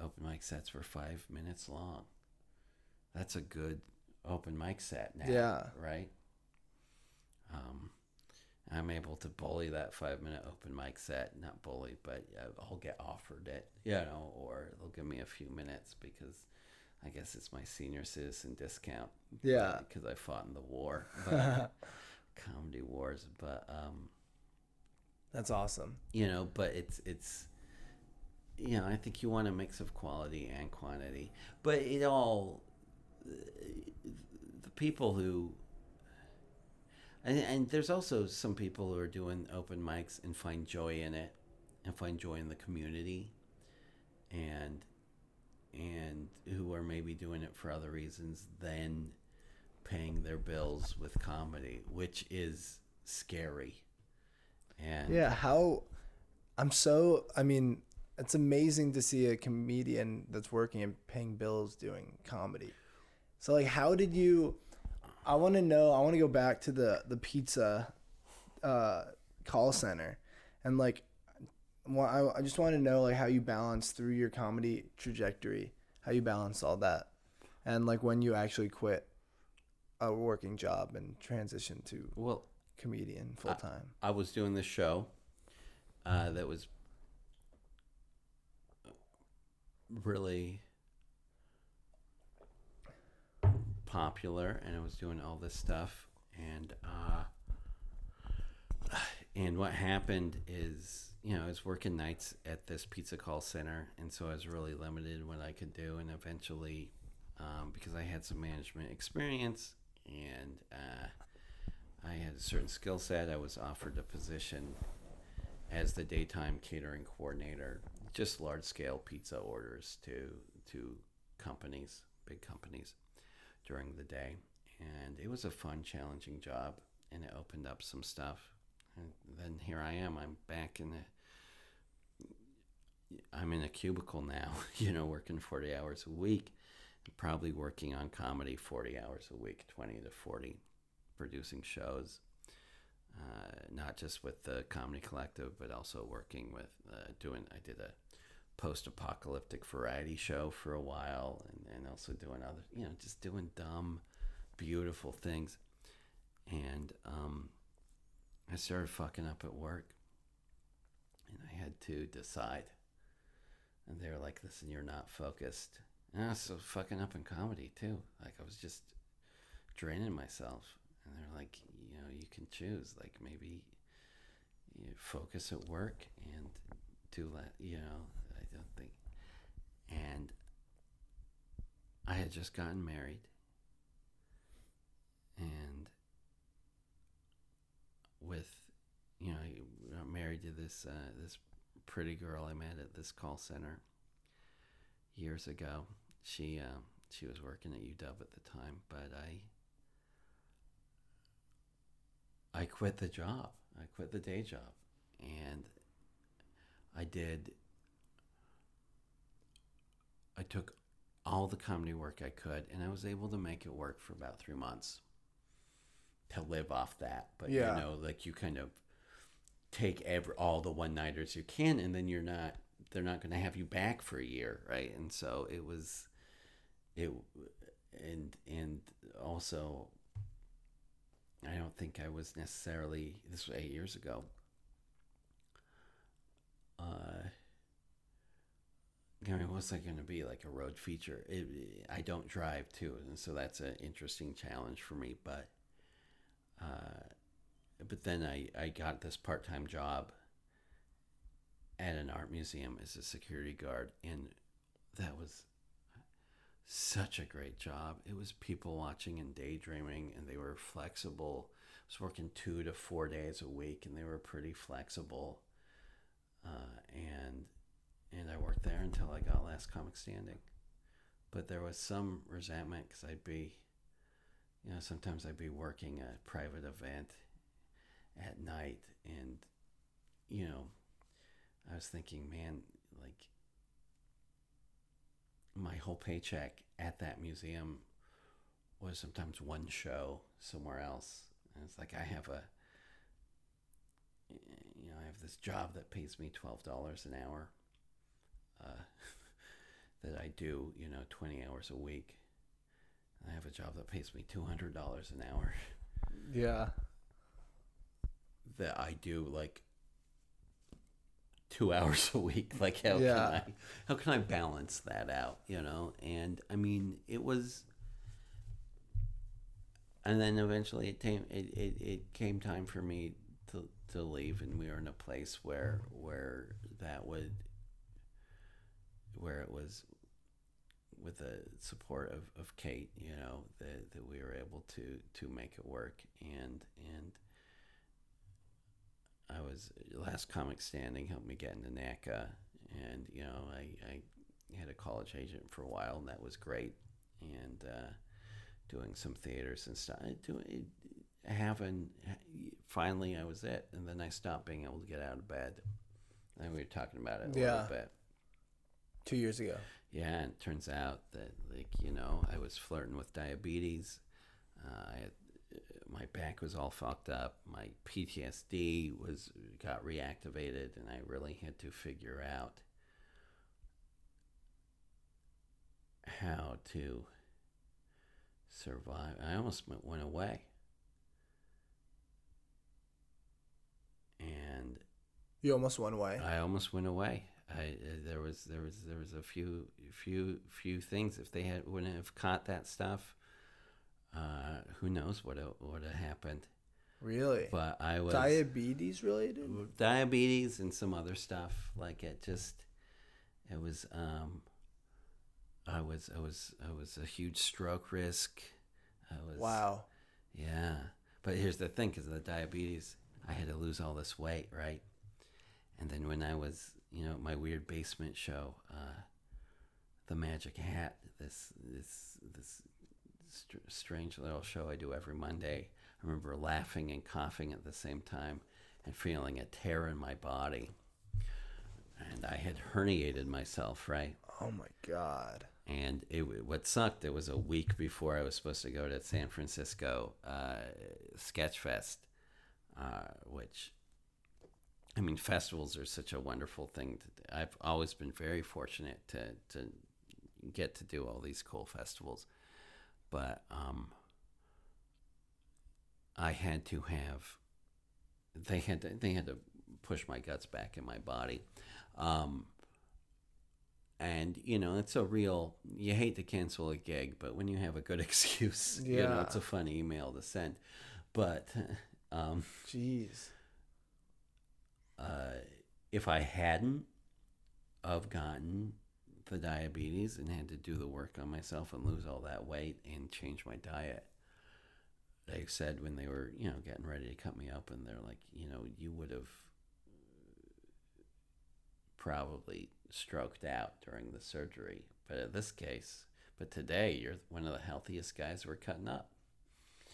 open mic sets were five minutes long. That's a good open mic set now. Yeah. Right? Um, I'm able to bully that five minute open mic set. Not bully, but uh, I'll get offered it, you know, or they'll give me a few minutes because I guess it's my senior citizen discount. Yeah. Because I fought in the war, but, comedy wars. But, um, That's awesome. you know but it's it's you know i think you want a mix of quality and quantity but it all the people who and, and there's also some people who are doing open mics and find joy in it and find joy in the community and and who are maybe doing it for other reasons than paying their bills with comedy which is scary and Yeah, how I'm so I mean, it's amazing to see a comedian that's working and paying bills doing comedy. So like how did you I want to know, I want to go back to the the pizza uh call center and like I, I just want to know like how you balance through your comedy trajectory, how you balance all that. And like when you actually quit a working job and transition to well comedian full time. I was doing this show uh, that was really popular, and I was doing all this stuff, and uh, and what happened is, you know, I was working nights at this pizza call center, and so I was really limited what I could do, and eventually, um, because I had some management experience, and uh, I had a certain skill set. I was offered a position as the daytime catering coordinator, just large scale pizza orders to to companies, big companies, during the day, and it was a fun, challenging job, and it opened up some stuff. And then here I am. I'm back in the. I'm in a cubicle now, you know, working 40 hours a week, probably working on comedy 40 hours a week, 20 to 40 producing shows, uh, not just with the Comedy Collective, but also working with uh, doing. I did a post-apocalyptic variety show for a while, and, and also doing other, you know, just doing dumb, beautiful things, and um, I started fucking up at work, and I had to decide. And they were like, "Listen, you're not focused." And I was so fucking up in comedy too. Like I was just draining myself and they're like you know you can choose like maybe you focus at work and do that you know and i had just gotten married and with you know I got married to this uh, this pretty girl i met at this call center years ago she uh, she was working at uw at the time but i I quit the job. I quit the day job. And I did, I took all the comedy work I could, and I was able to make it work for about three months to live off that. But, Yeah. you know, like you kind of take every, all the one nighters you can, and then you're not, they're not going to have you back for a year, right? And so it was, it, and, and also, I don't think I was necessarily. This was eight years ago. Uh, I mean, what's that going to be like a road feature? It, I don't drive too, and so that's an interesting challenge for me. But, uh, but then I I got this part time job at an art museum as a security guard, and that was such a great job. It was people watching and daydreaming, and they were flexible. I was working two to four days a week, and they were pretty flexible. Uh, and and I worked there until I got Last Comic Standing. But there was some resentment because I'd be, you know, sometimes I'd be working a private event at night, and you know, I was thinking, man, like my whole paycheck at that museum was sometimes one show somewhere else. And it's like I have a, you know, I have this job that pays me twelve dollars an hour. Uh, that I do, you know, twenty hours a week. I have a job that pays me two hundred dollars an hour. Yeah. That I do like two hours a week. Like how Yeah. can I how can I balance that out? You know? And I mean it was and then eventually it came it, it, it came time for me to to leave and we were in a place where where that would where it was with the support of, of Kate, you know, that, that we were able to to make it work. And and I was last comic standing helped me get into NACA and you know I, I had a college agent for a while and that was great. And uh, doing some theaters and stuff. Doing having finally I was it and then I stopped being able to get out of bed. And we were talking about it a Yeah. little bit Two years ago. yeah, and it turns out that like you know I was flirting with diabetes. Uh, I had, my back was all fucked up. My PTSD was got reactivated, and I really had to figure out how to survive. I almost went- went away, and You almost went away. I almost went away. I uh, there was there was there was a few few few things. If they had wouldn't have caught that stuff, uh, who knows what would have happened. Really? But I was Diabetes related? diabetes and some other stuff. Like it just it was um I was I was I was a huge stroke risk. I was Wow. yeah. But here's the thing because of the diabetes, I had to lose all this weight, right? And then when I was, you know, my weird basement show, uh, the Magic Hat, this this this str- strange little show I do every Monday. I remember laughing and coughing at the same time, and feeling a tear in my body. And I had herniated myself, right? Oh my god. and it what sucked it was a week before I was supposed to go to San Francisco uh, Sketchfest, uh, which I mean festivals are such a wonderful thing. To, I've always been very fortunate to to get to do all these cool festivals, but um, I had to have they had to, they had to push my guts back in my body. Um, and you know it's a real you hate to cancel a gig but when you have a good excuse you know Yeah. it's a fun email to send but um Jeez. If i hadn't of gotten the diabetes and had to do the work on myself and lose all that weight and change my diet they said when they were you know getting ready to cut me open they're like you know you would have probably stroked out during the surgery but in this case but today you're one of the healthiest guys we're cutting up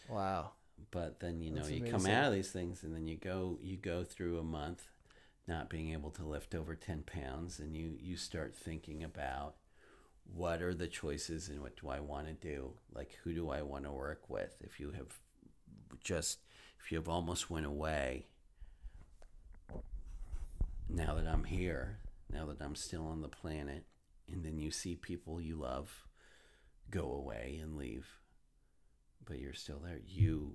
Wow. But then you know That's you come out of these things and then you go you go through a month not being able to lift over 10 pounds and you you start thinking about what are the choices and what do i want to do? Like who do i want to work with? If you have just if you have almost went away now that i'm here now that i'm still on the planet and then you see people you love go away and leave but you're still there you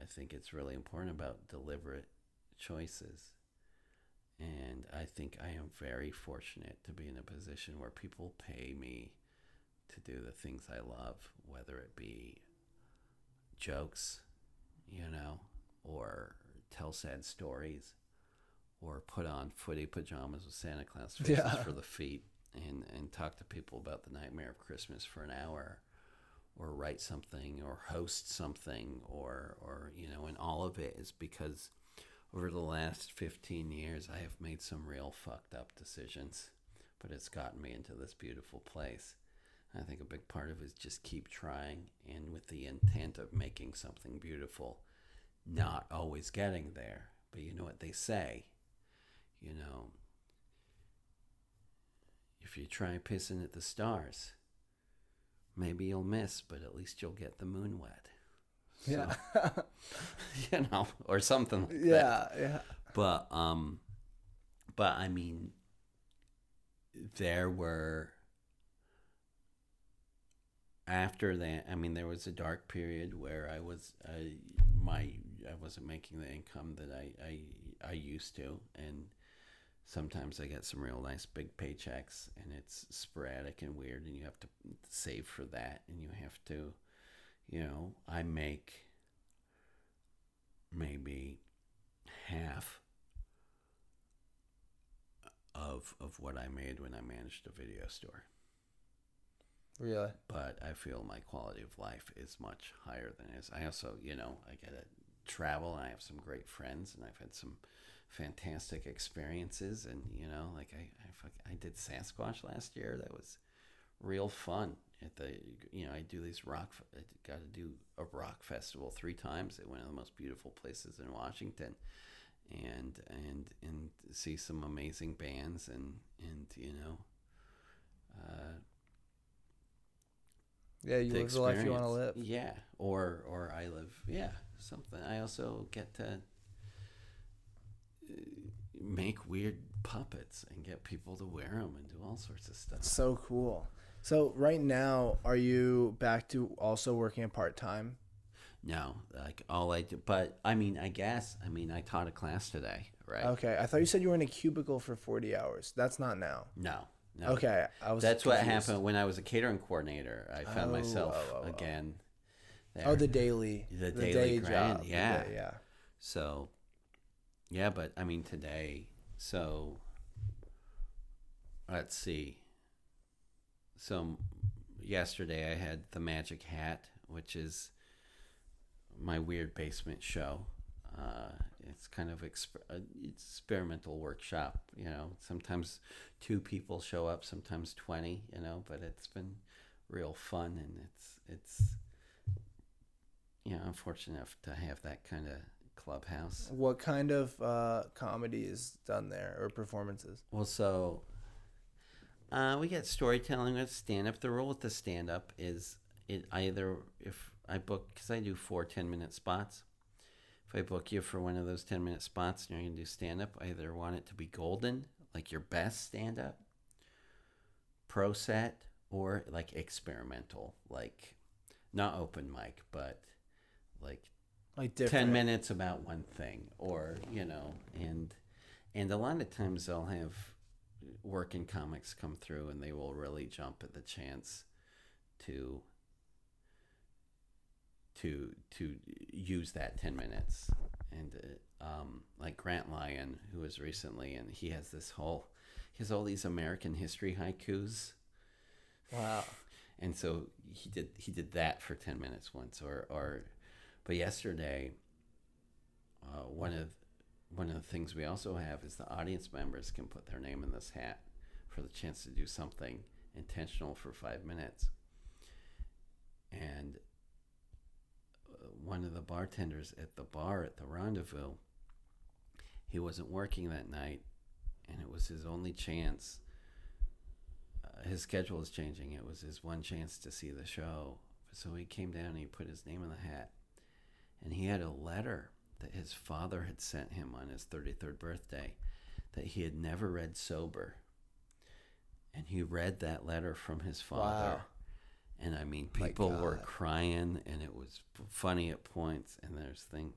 i think it's really important about deliberate choices and i think i am very fortunate to be in a position where people pay me to do the things i love whether it be jokes you know or tell sad stories or put on footy pajamas with santa claus faces Yeah. for the feet and and talk to people about the nightmare of Christmas for an hour, or write something, or host something, or or you know, and all of it is because over the last 15 years I have made some real fucked up decisions, but it's gotten me into this beautiful place. I think a big part of it is just keep trying and with the intent of making something beautiful, not always getting there. But you know what they say, you know, if you try pissing at the stars, maybe you'll miss, but at least you'll get the moon wet. Yeah. you know, or something like that. yeah. Yeah. But um but I mean there were after that I mean there was a dark period where I was I my I wasn't making the income that I I, I used to and sometimes I get some real nice big paychecks and it's sporadic and weird and you have to save for that and you have to you know I make maybe half of of what I made when I managed a video store. Really. But I feel my quality of life is much higher than it is. I also, you know, I get to travel and I have some great friends and I've had some fantastic experiences and you know, like I I, fuck, I did Sasquatch last year. That was real fun. At the you know, I do these rock. I got to do a rock festival three times at one of the most beautiful places in Washington and and and see some amazing bands and and you know uh, Yeah, you live the life you want to live. Yeah, or or I live yeah something. I also get to make weird puppets and get people to wear them and do all sorts of stuff. So cool. So right now, are you back to also working part time? No, like all I do, but I mean, I guess I mean I taught a class today, right? Okay, I thought you said you were in a cubicle for forty hours. That's not now. No, no. Okay, I was. That's what happened when I was a catering coordinator. I found Oh, myself oh, oh, oh. again. Oh, the daily. The day daily grind, job. yeah. yeah. So, yeah, but I mean today. So, let's see. So, yesterday I had the Magic Hat, which is my weird basement show. Uh, it's kind of exper- uh, experimental workshop. You know, sometimes two people show up, sometimes twenty. You know, but it's been real fun, and it's it's. You know, I'm fortunate enough to have that kind of clubhouse. What kind of uh, comedy is done there or performances? Well, so uh, we get storytelling with stand up. The rule with the stand up is it either if I book because I do four 10 minute spots. If I book you for one of those 10 minute spots and you're going to do stand up, I either want it to be golden, like your best stand up, pro set, or like experimental, like not open mic, but like Like different. 10 minutes about one thing or you know and and a lot of times they'll have working comics come through and they will really jump at the chance to to to use that 10 minutes and uh, um, like grant lyon who was recently and he has this whole he has all these american history haikus Wow. and so he did he did that for 10 minutes once or or but yesterday uh, one of one of the things we also have is the audience members can put their name in this hat for the chance to do something intentional for five minutes and uh, one of the bartenders at the bar at the rendezvous he wasn't working that night and it was his only chance uh, his schedule is changing. It was his one chance to see the show. So he came down and he put his name in the hat. And he had a letter that his father had sent him on his 33rd birthday that he had never read sober. And he read that letter from his father. Wow. And I mean, people were crying and it was funny at points. And there's thing.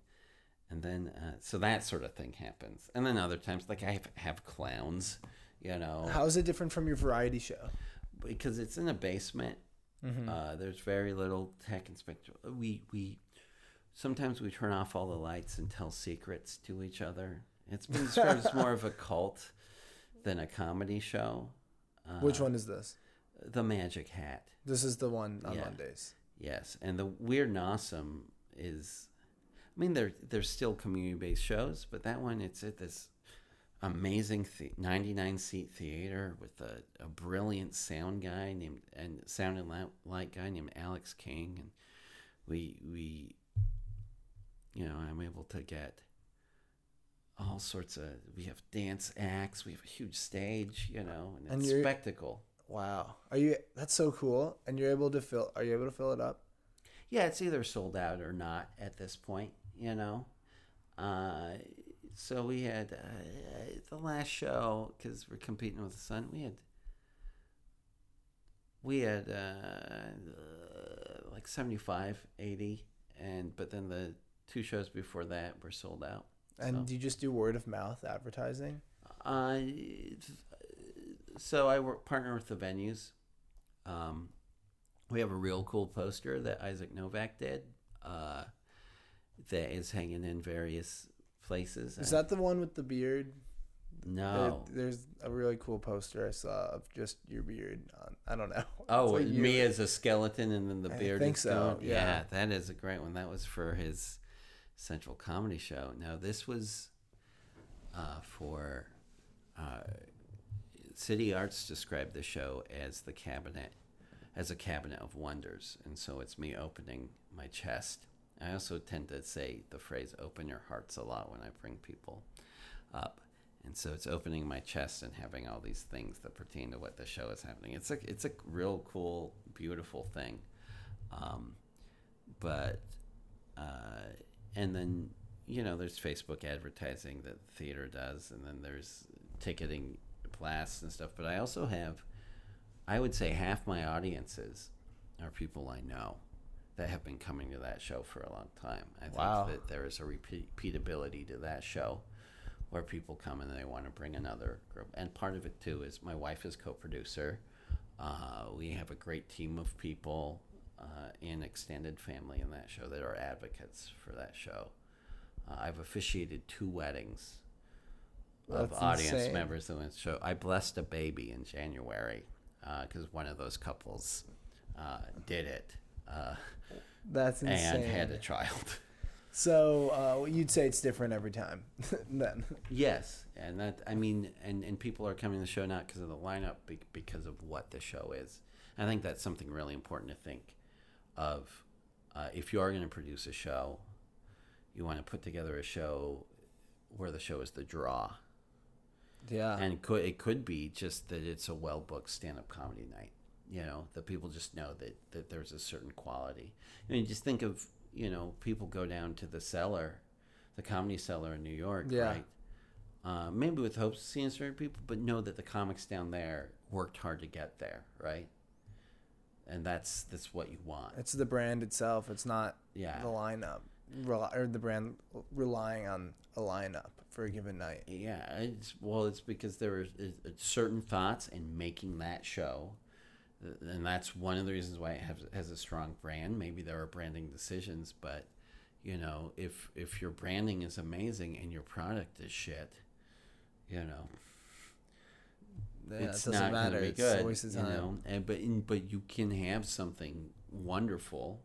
And then, uh, so that sort of thing happens. And then other times, like I have, have clowns, you know How is it different from your variety show? because it's in a basement. Mm-hmm. Uh, there's very little tech and spectrum. We we sometimes we turn off all the lights and tell secrets to each other. It's been described as more of a cult than a comedy show. Which uh, one is this? The Magic Hat. This is the one on Yeah. Mondays. Yes, and the Weird and Awesome is, I mean, there there's still community based shows, but that one it's at this amazing the- 99 seat theater with a, a brilliant sound guy named and sound and light guy named Alex King, and we we, you know, I'm able to get all sorts of we have dance acts, we have a huge stage, you know, and And it's spectacle. Wow. Are you? That's so cool. And you're able to fill. Are you able to fill it up? yeah, it's either sold out or not at this point, you know. Uh, so we had uh, the last show because we're competing with the Sun. We had we had uh, like 75, 80, and but then the two shows before that were sold out. And So- do you just do word of mouth advertising? Uh, so I work partner with the venues. Um, we have a real cool poster that Isaac Novak did. Uh, that is hanging in various places. Is that the one with the beard? no? There- there's a really cool poster I saw of just your beard. On, I don't know. Oh, like me as a skeleton, and then the I beard. think is so, going- yeah. that is a great one. That was for his Central Comedy Show. Now this was uh, for uh, City Arts described the show as the cabinet, as a cabinet of wonders, and so it's me opening my chest. I also tend to say the phrase "open your hearts" a lot when I bring people up. And so it's opening my chest and having all these things that pertain to what the show is happening. It's a it's a real cool, beautiful thing. Um, but uh, and then you know there's Facebook advertising that theater does, and then there's ticketing blasts and stuff. But I also have, I would say half my audiences are people I know that have been coming to that show for a long time. I think that there is a repeatability to that show where people come and they want to bring another group. And part of it too is my wife is co-producer. Uh, we have a great team of people uh, in extended family in that show that are advocates for that show. Uh, I've officiated two weddings of That's audience insane. members in the show. I blessed a baby in January because one of those couples uh, did it uh, That's insane. and had a child. So uh, you'd say it's different every time, then. Yes, and that I mean, and and people are coming to the show not because of the lineup, because of what the show is. I think that's something really important to think of. Uh, if you are going to produce a show, you want to put together a show where the show is the draw, Yeah. and it could it could be just that it's a well booked stand up comedy night. You know, that people just know that that there's a certain quality. I mean, just think of you know people go down to the cellar, the comedy cellar in New York, Yeah. right? Uh, maybe with hopes of seeing certain people, but know that the comics down there worked hard to get there, right? And that's that's what you want. it's the brand itself. It's not Yeah. the lineup. Or the brand relying on a lineup for a given night. Yeah, it's well, it's because there are certain thoughts in making that show, and that's one of the reasons why it has, has a strong brand. Maybe there are branding decisions, but you know, if if your branding is amazing and your product is shit, you know, Yeah, it's it doesn't matter. going to be It's good. of you know, and but in, but you can have something wonderful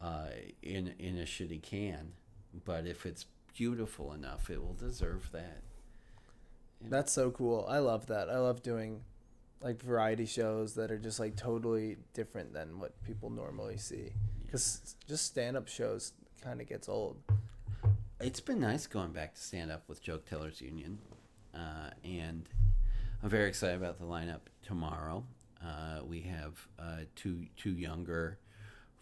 uh, in in a shitty can, but if it's beautiful enough, it will deserve that. That's so cool. I love that. I love doing like variety shows that are just like totally different than what people normally see. Because just stand up shows kind of gets old. It's been nice going back to stand up with Joke Tellers Union, uh, and I'm very excited about the lineup tomorrow. Uh, we have uh, two two younger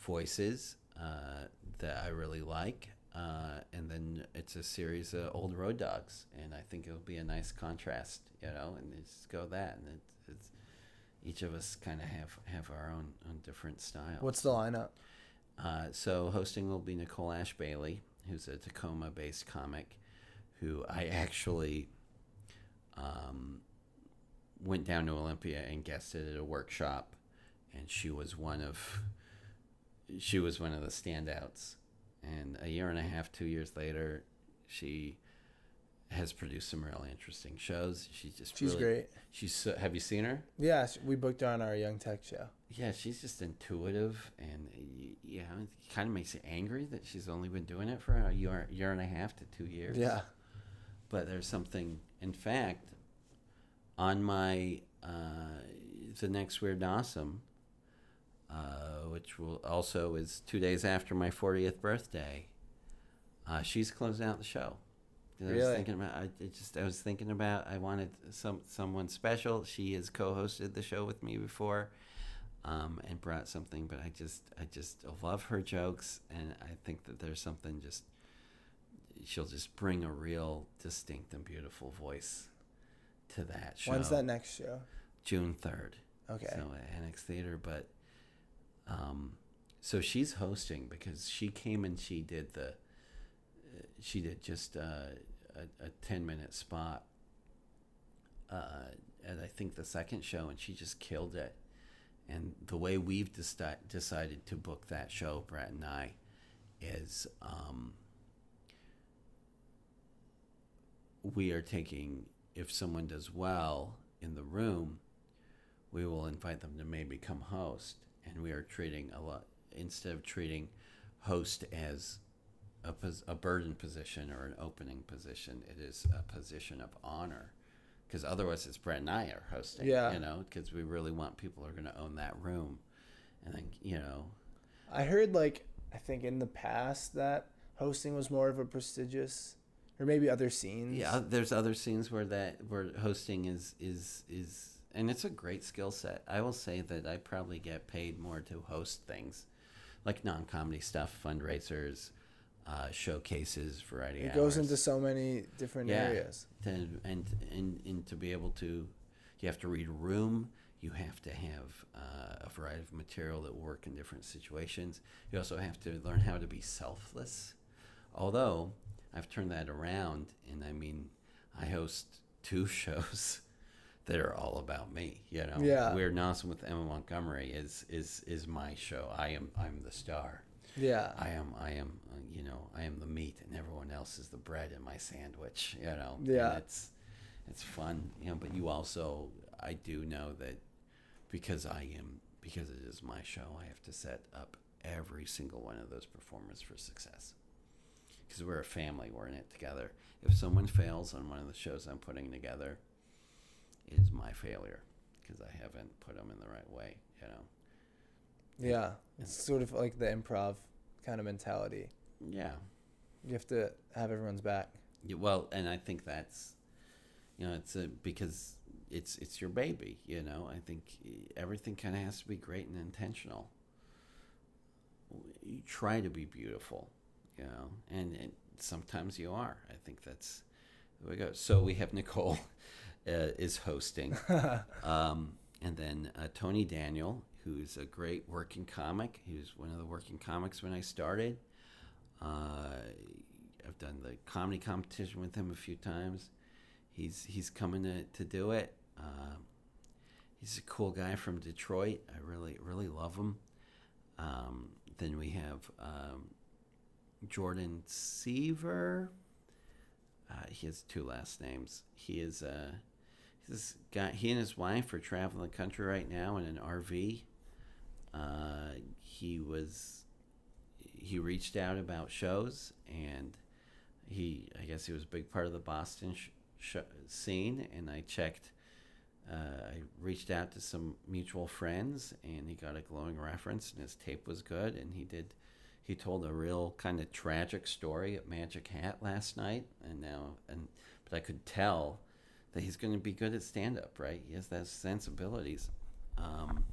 voices uh, that I really like, uh, and then it's a series of old road dogs, and I think it'll be a nice contrast, you know, and just go that, and it's, it's each of us kind of have have our own own different style. What's the lineup? Uh, so hosting will be Nicole Ash Bailey, who's a Tacoma-based comic, who I actually um, went down to Olympia and guested at a workshop, and she was one of she was one of the standouts. And a year and a half, two years later, she has produced some really interesting shows. She's just She's really- great. She's so, have you seen her? Yeah, we booked her on our Young Tech show. Yeah, she's just intuitive, and yeah, it kind of makes you angry that she's only been doing it for a year, year and a half to two years. Yeah. but there's something. In fact, on my uh, the next weird awesome, uh, which will also is two days after my 40th birthday, uh, she's closing out the show. I was Really? thinking about. I just I was thinking about. I wanted some someone special. She has co-hosted the show with me before, um, and brought something. But I just I just love her jokes, and I think that there's something just. She'll just bring a real distinct and beautiful voice to that show. When's that next show? June third. Okay. So at Annex Theater, but um, so she's hosting because she came and she did the, uh, she did just uh, a, a ten minute spot uh, at I think the second show, and she just killed it. And the way we've deci- decided to book that show, Brett and I, is um, we are taking if someone does well in the room we will invite them to maybe come host. And we are treating a lot instead of treating host as a, pos- a burden position or an opening position it is a position of honor. Because otherwise it's brett and i are hosting Yeah. you know because we really want people who are going to own that room. And then you know. I heard like I think in the past that hosting was more of a prestigious, or maybe other scenes. Yeah, there's other scenes where that where hosting is is is and it's a great skill set. I will say that I probably get paid more to host things like non-comedy stuff, fundraisers, uh, showcases, variety It hours. goes into so many different Yeah. areas. and, and and and to be able to you have to read a room you have to have uh, a variety of material that will work in different situations you also have to learn how to be selfless although i've turned that around and i mean i host two shows that are all about me you know Yeah. we're awesome with Emmett Montgomery is is is my show i am i'm the star Yeah. I am, I am, uh, you know, I am the meat, and everyone else is the bread in my sandwich. You know, And Yeah. it's it's fun, you know. But you also, I do know that because I am, because it is my show, I have to set up every single one of those performers for success. Because we're a family, we're in it together. If someone fails on one of the shows I'm putting together, it is my failure because I haven't put them in the right way. You know. yeah. It's sort of like the improv kind of mentality. Yeah. You have to have everyone's back. Yeah, well, and I think that's, you know, it's a because it's it's your baby. You know, I think everything kind of has to be great and intentional. You try to be beautiful, you know, and, and sometimes you are. I think that's there we go. So we have Nicole uh, is hosting, um, and then uh, Tony Daniel, who's a great working comic. He was one of the working comics when I started. Uh, I've done the comedy competition with him a few times. He's he's coming to, to do it. Um, he's a cool guy from Detroit. I really really love him. Um, then we have um, Jordan Seaver. Uh, he has two last names. He is uh, this guy. He and his wife are traveling the country right now in an RV. Uh, he was he reached out about shows and he I guess he was a big part of the Boston sh- sh- scene and I checked uh, I reached out to some mutual friends and he got a glowing reference and his tape was good and he did he told a real kind of tragic story at Magic Hat last night and now and but I could tell that he's going to be good at stand up right? He has those sensibilities um,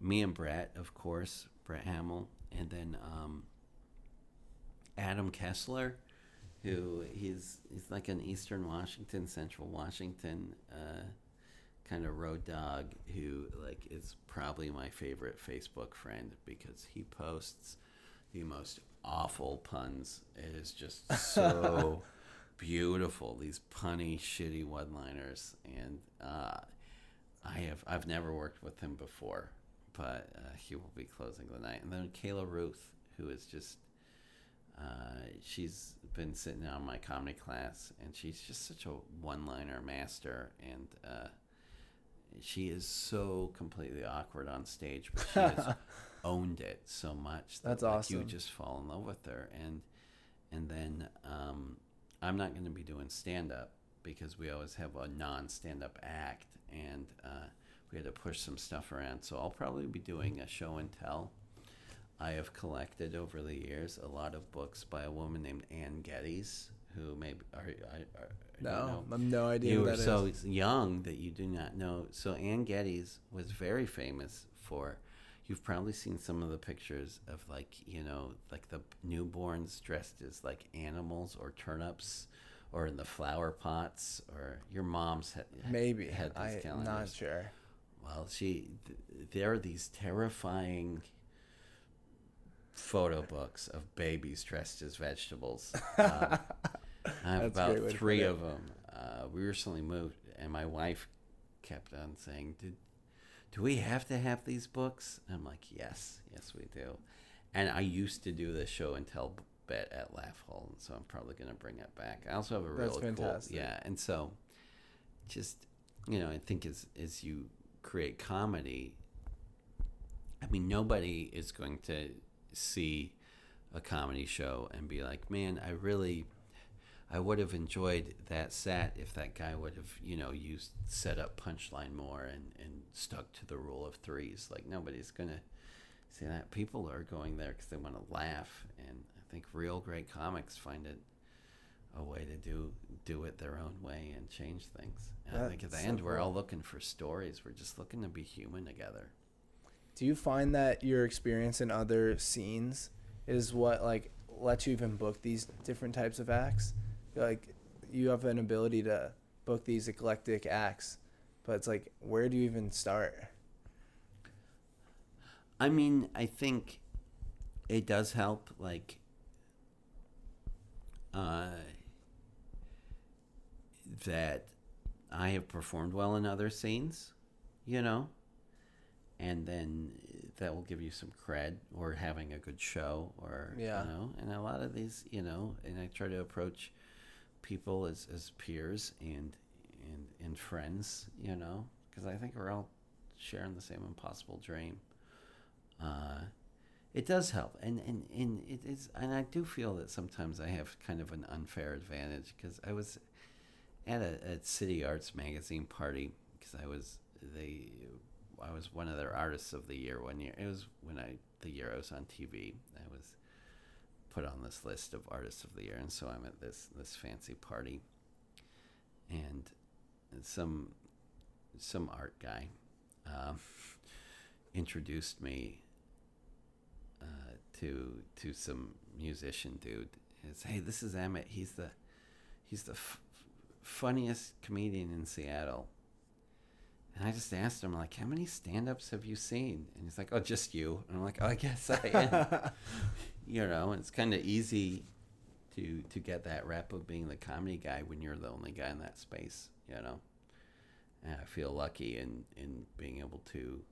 me and Brett of course Brett Hamill and then um, Adam Kessler, who he's he's like an Eastern Washington, Central Washington uh, kind of road dog who like is probably my favorite Facebook friend because he posts the most awful puns. It is just so beautiful. These punny, shitty one-liners, and uh, I have I've never worked with him before, but uh, he will be closing the night. And then Kayla Ruth, who is just Uh, she's been sitting on my comedy class, and she's just such a one-liner master, and uh, she is so completely awkward on stage, but she has owned it so much that That's like, you just fall in love with her, and and then um, I'm not going to be doing stand-up because we always have a non-stand-up act, and uh, we had to push some stuff around. So I'll probably be doing a show and tell. I have collected over the years a lot of books by a woman named Anne Geddes, who maybe are, are, are No, I have no idea you were that is. so young that you do not know. So Anne Geddes was very famous for. You've probably seen some of the pictures of like you know like the newborns dressed as like animals or turnips, or in the flower pots, or your mom's had Maybe. had these I'm calendars. not sure. Well, she th- there are these terrifying photo books of babies dressed as vegetables. Um, I have That's a great way about three of them. Uh, we recently moved, and my wife kept on saying, "Did do we have to have these books?" And I'm like, "Yes, yes, we do." And I used to do this show and tell bit at Laugh Hole, and so I'm probably going to bring it back. I also have a really cool, yeah, and so just you know, I think as as you create comedy, I mean, nobody is going to see a comedy show and be like, "Man, I really, I would have enjoyed that set if that guy would have, you know, used set up punchline more and and stuck to the rule of threes. Like nobody's gonna say that. People are going there because they want to laugh, and I think real great comics find it a way to do do it their own way and change things. And I think at the so end, we're cool. all looking for stories. We're just looking to be human together. Do you find that your experience in other scenes is what like lets you even book these different types of acts? Like you have an ability to book these eclectic acts, but it's like where do you even start? I mean, I think it does help, like, uh, that I have performed well in other scenes, you know, and then that will give you some cred or having a good show or, Yeah. you know, and a lot of these, you know, and I try to approach people as, as peers and, and, and friends, you know, because I think we're all sharing the same impossible dream uh, it does help, and and and it is, and I do feel that sometimes I have kind of an unfair advantage because I was at a City Arts magazine party because I was they I was one of their artists of the year one year. It was when I the year I was on TV. I was put on this list of artists of the year, and so I'm at this this fancy party, and some some art guy um, introduced me uh, to to some musician dude. Is hey, this is Emmett. He's the he's the f- funniest comedian in Seattle. And I just asked him like, how many stand-ups have you seen? And he's like, oh, just you. And I'm like, oh, I guess I am. you know, it's kind of easy to to get that rep of being the comedy guy when you're the only guy in that space. You know, and I feel lucky in in being able to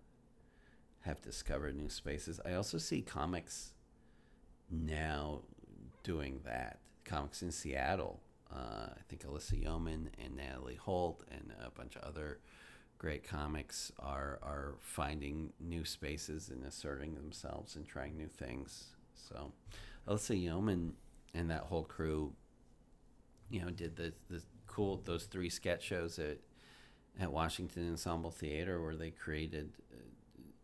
have discovered new spaces. I also see comics now doing that. Comics in Seattle. Uh, I think Alyssa Yeoman and Natalie Holt and a bunch of other great comics are are finding new spaces and asserting themselves and trying new things. So, Alyssa Yeoman and and that whole crew, you know, did the the cool those three sketch shows at at Washington Ensemble Theater where they created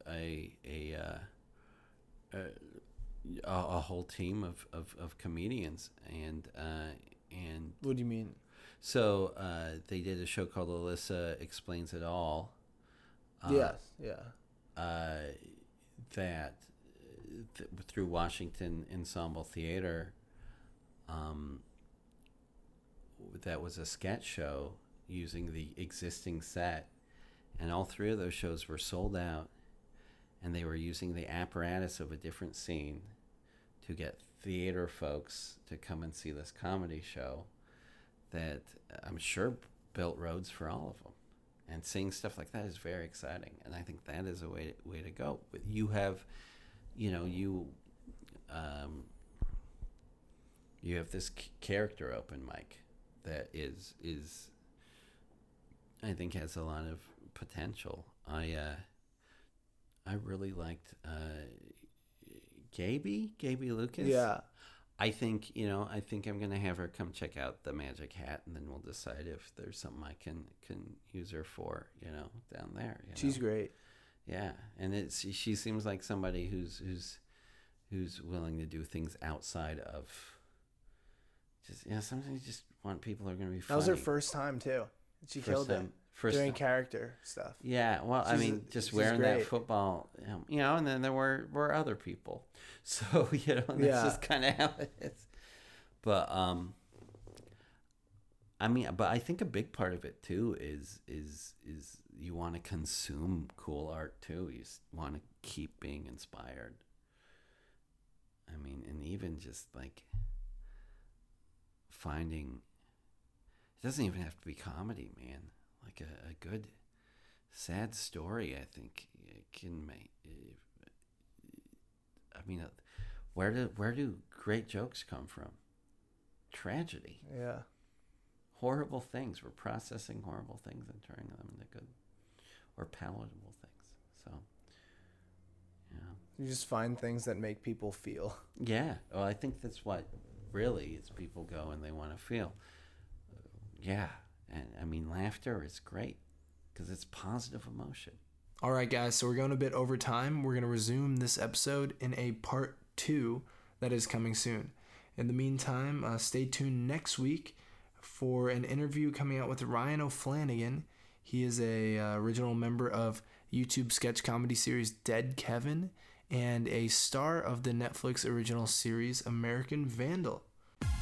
a a uh, a, a whole team of, of, of comedians and uh, and What do you mean? so uh, they did a show called Alyssa Explains It All. Uh, yes, yeah. uh, that uh, th- through Washington Ensemble Theater, um, that was a sketch show using the existing set, and all three of those shows were sold out, and they were using the apparatus of a different scene to get theater folks to come and see this comedy show that I'm sure built roads for all of them and seeing stuff like that is very exciting and i think that is a way way to go. You have you know you um, you have this c- character open mic that is is I think has a lot of potential. I uh, I really liked uh, Gaby Gaby Lucas. Yeah. I think you know. I think I'm gonna have her come check out the Magic Hat, and then we'll decide if there's something I can can use her for. You know, down there. She's know? great. Yeah, and it's she seems like somebody who's who's who's willing to do things outside of just yeah. Sometimes you just want people who are gonna be. That was her first time too. She First killed time- it First doing time. character stuff. Yeah, well, I mean, just she's wearing that football, um, you know, and then there were were other people, so you know, that's Yeah. just kind of how it is. But um, I mean, but I think a big part of it too is is is you want to consume cool art too. You want to keep being inspired. I mean, and even just like finding. It doesn't even have to be comedy, man. Like a, a good, sad story. I think it can make. I mean, uh, where do where do great jokes come from? Tragedy Yeah. Horrible things. We're processing horrible things and turning them into good or palatable things. So, yeah. You just find things that make people feel. Yeah. Well, I think that's what really is people go and they want to feel. Uh, yeah. And I mean, laughter is great because it's positive emotion. All right, guys, so we're going a bit over time. We're going to resume this episode in a part two that is coming soon. In the meantime, uh, stay tuned next week for an interview coming out with Ryan O'Flanagan. He is a uh, original member of YouTube sketch comedy series Dead Kevin and a star of the Netflix original series American Vandal.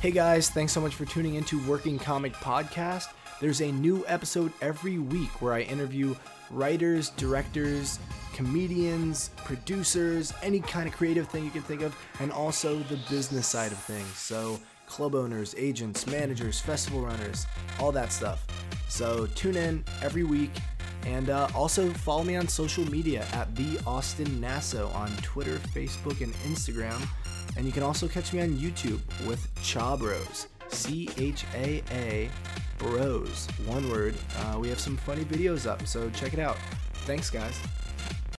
Hey guys, thanks so much for tuning into Working Comic Podcast. There's a new episode every week where I interview writers, directors, comedians, producers, any kind of creative thing you can think of, and also the business side of things. So, club owners, agents, managers, festival runners, all that stuff. So, tune in every week. And uh, also follow me on social media at the Austin Nasso on Twitter, Facebook, and Instagram. And you can also catch me on YouTube with Cha Bros. C H A A Bros. One word. Uh, we have some funny videos up, so check it out. Thanks, guys.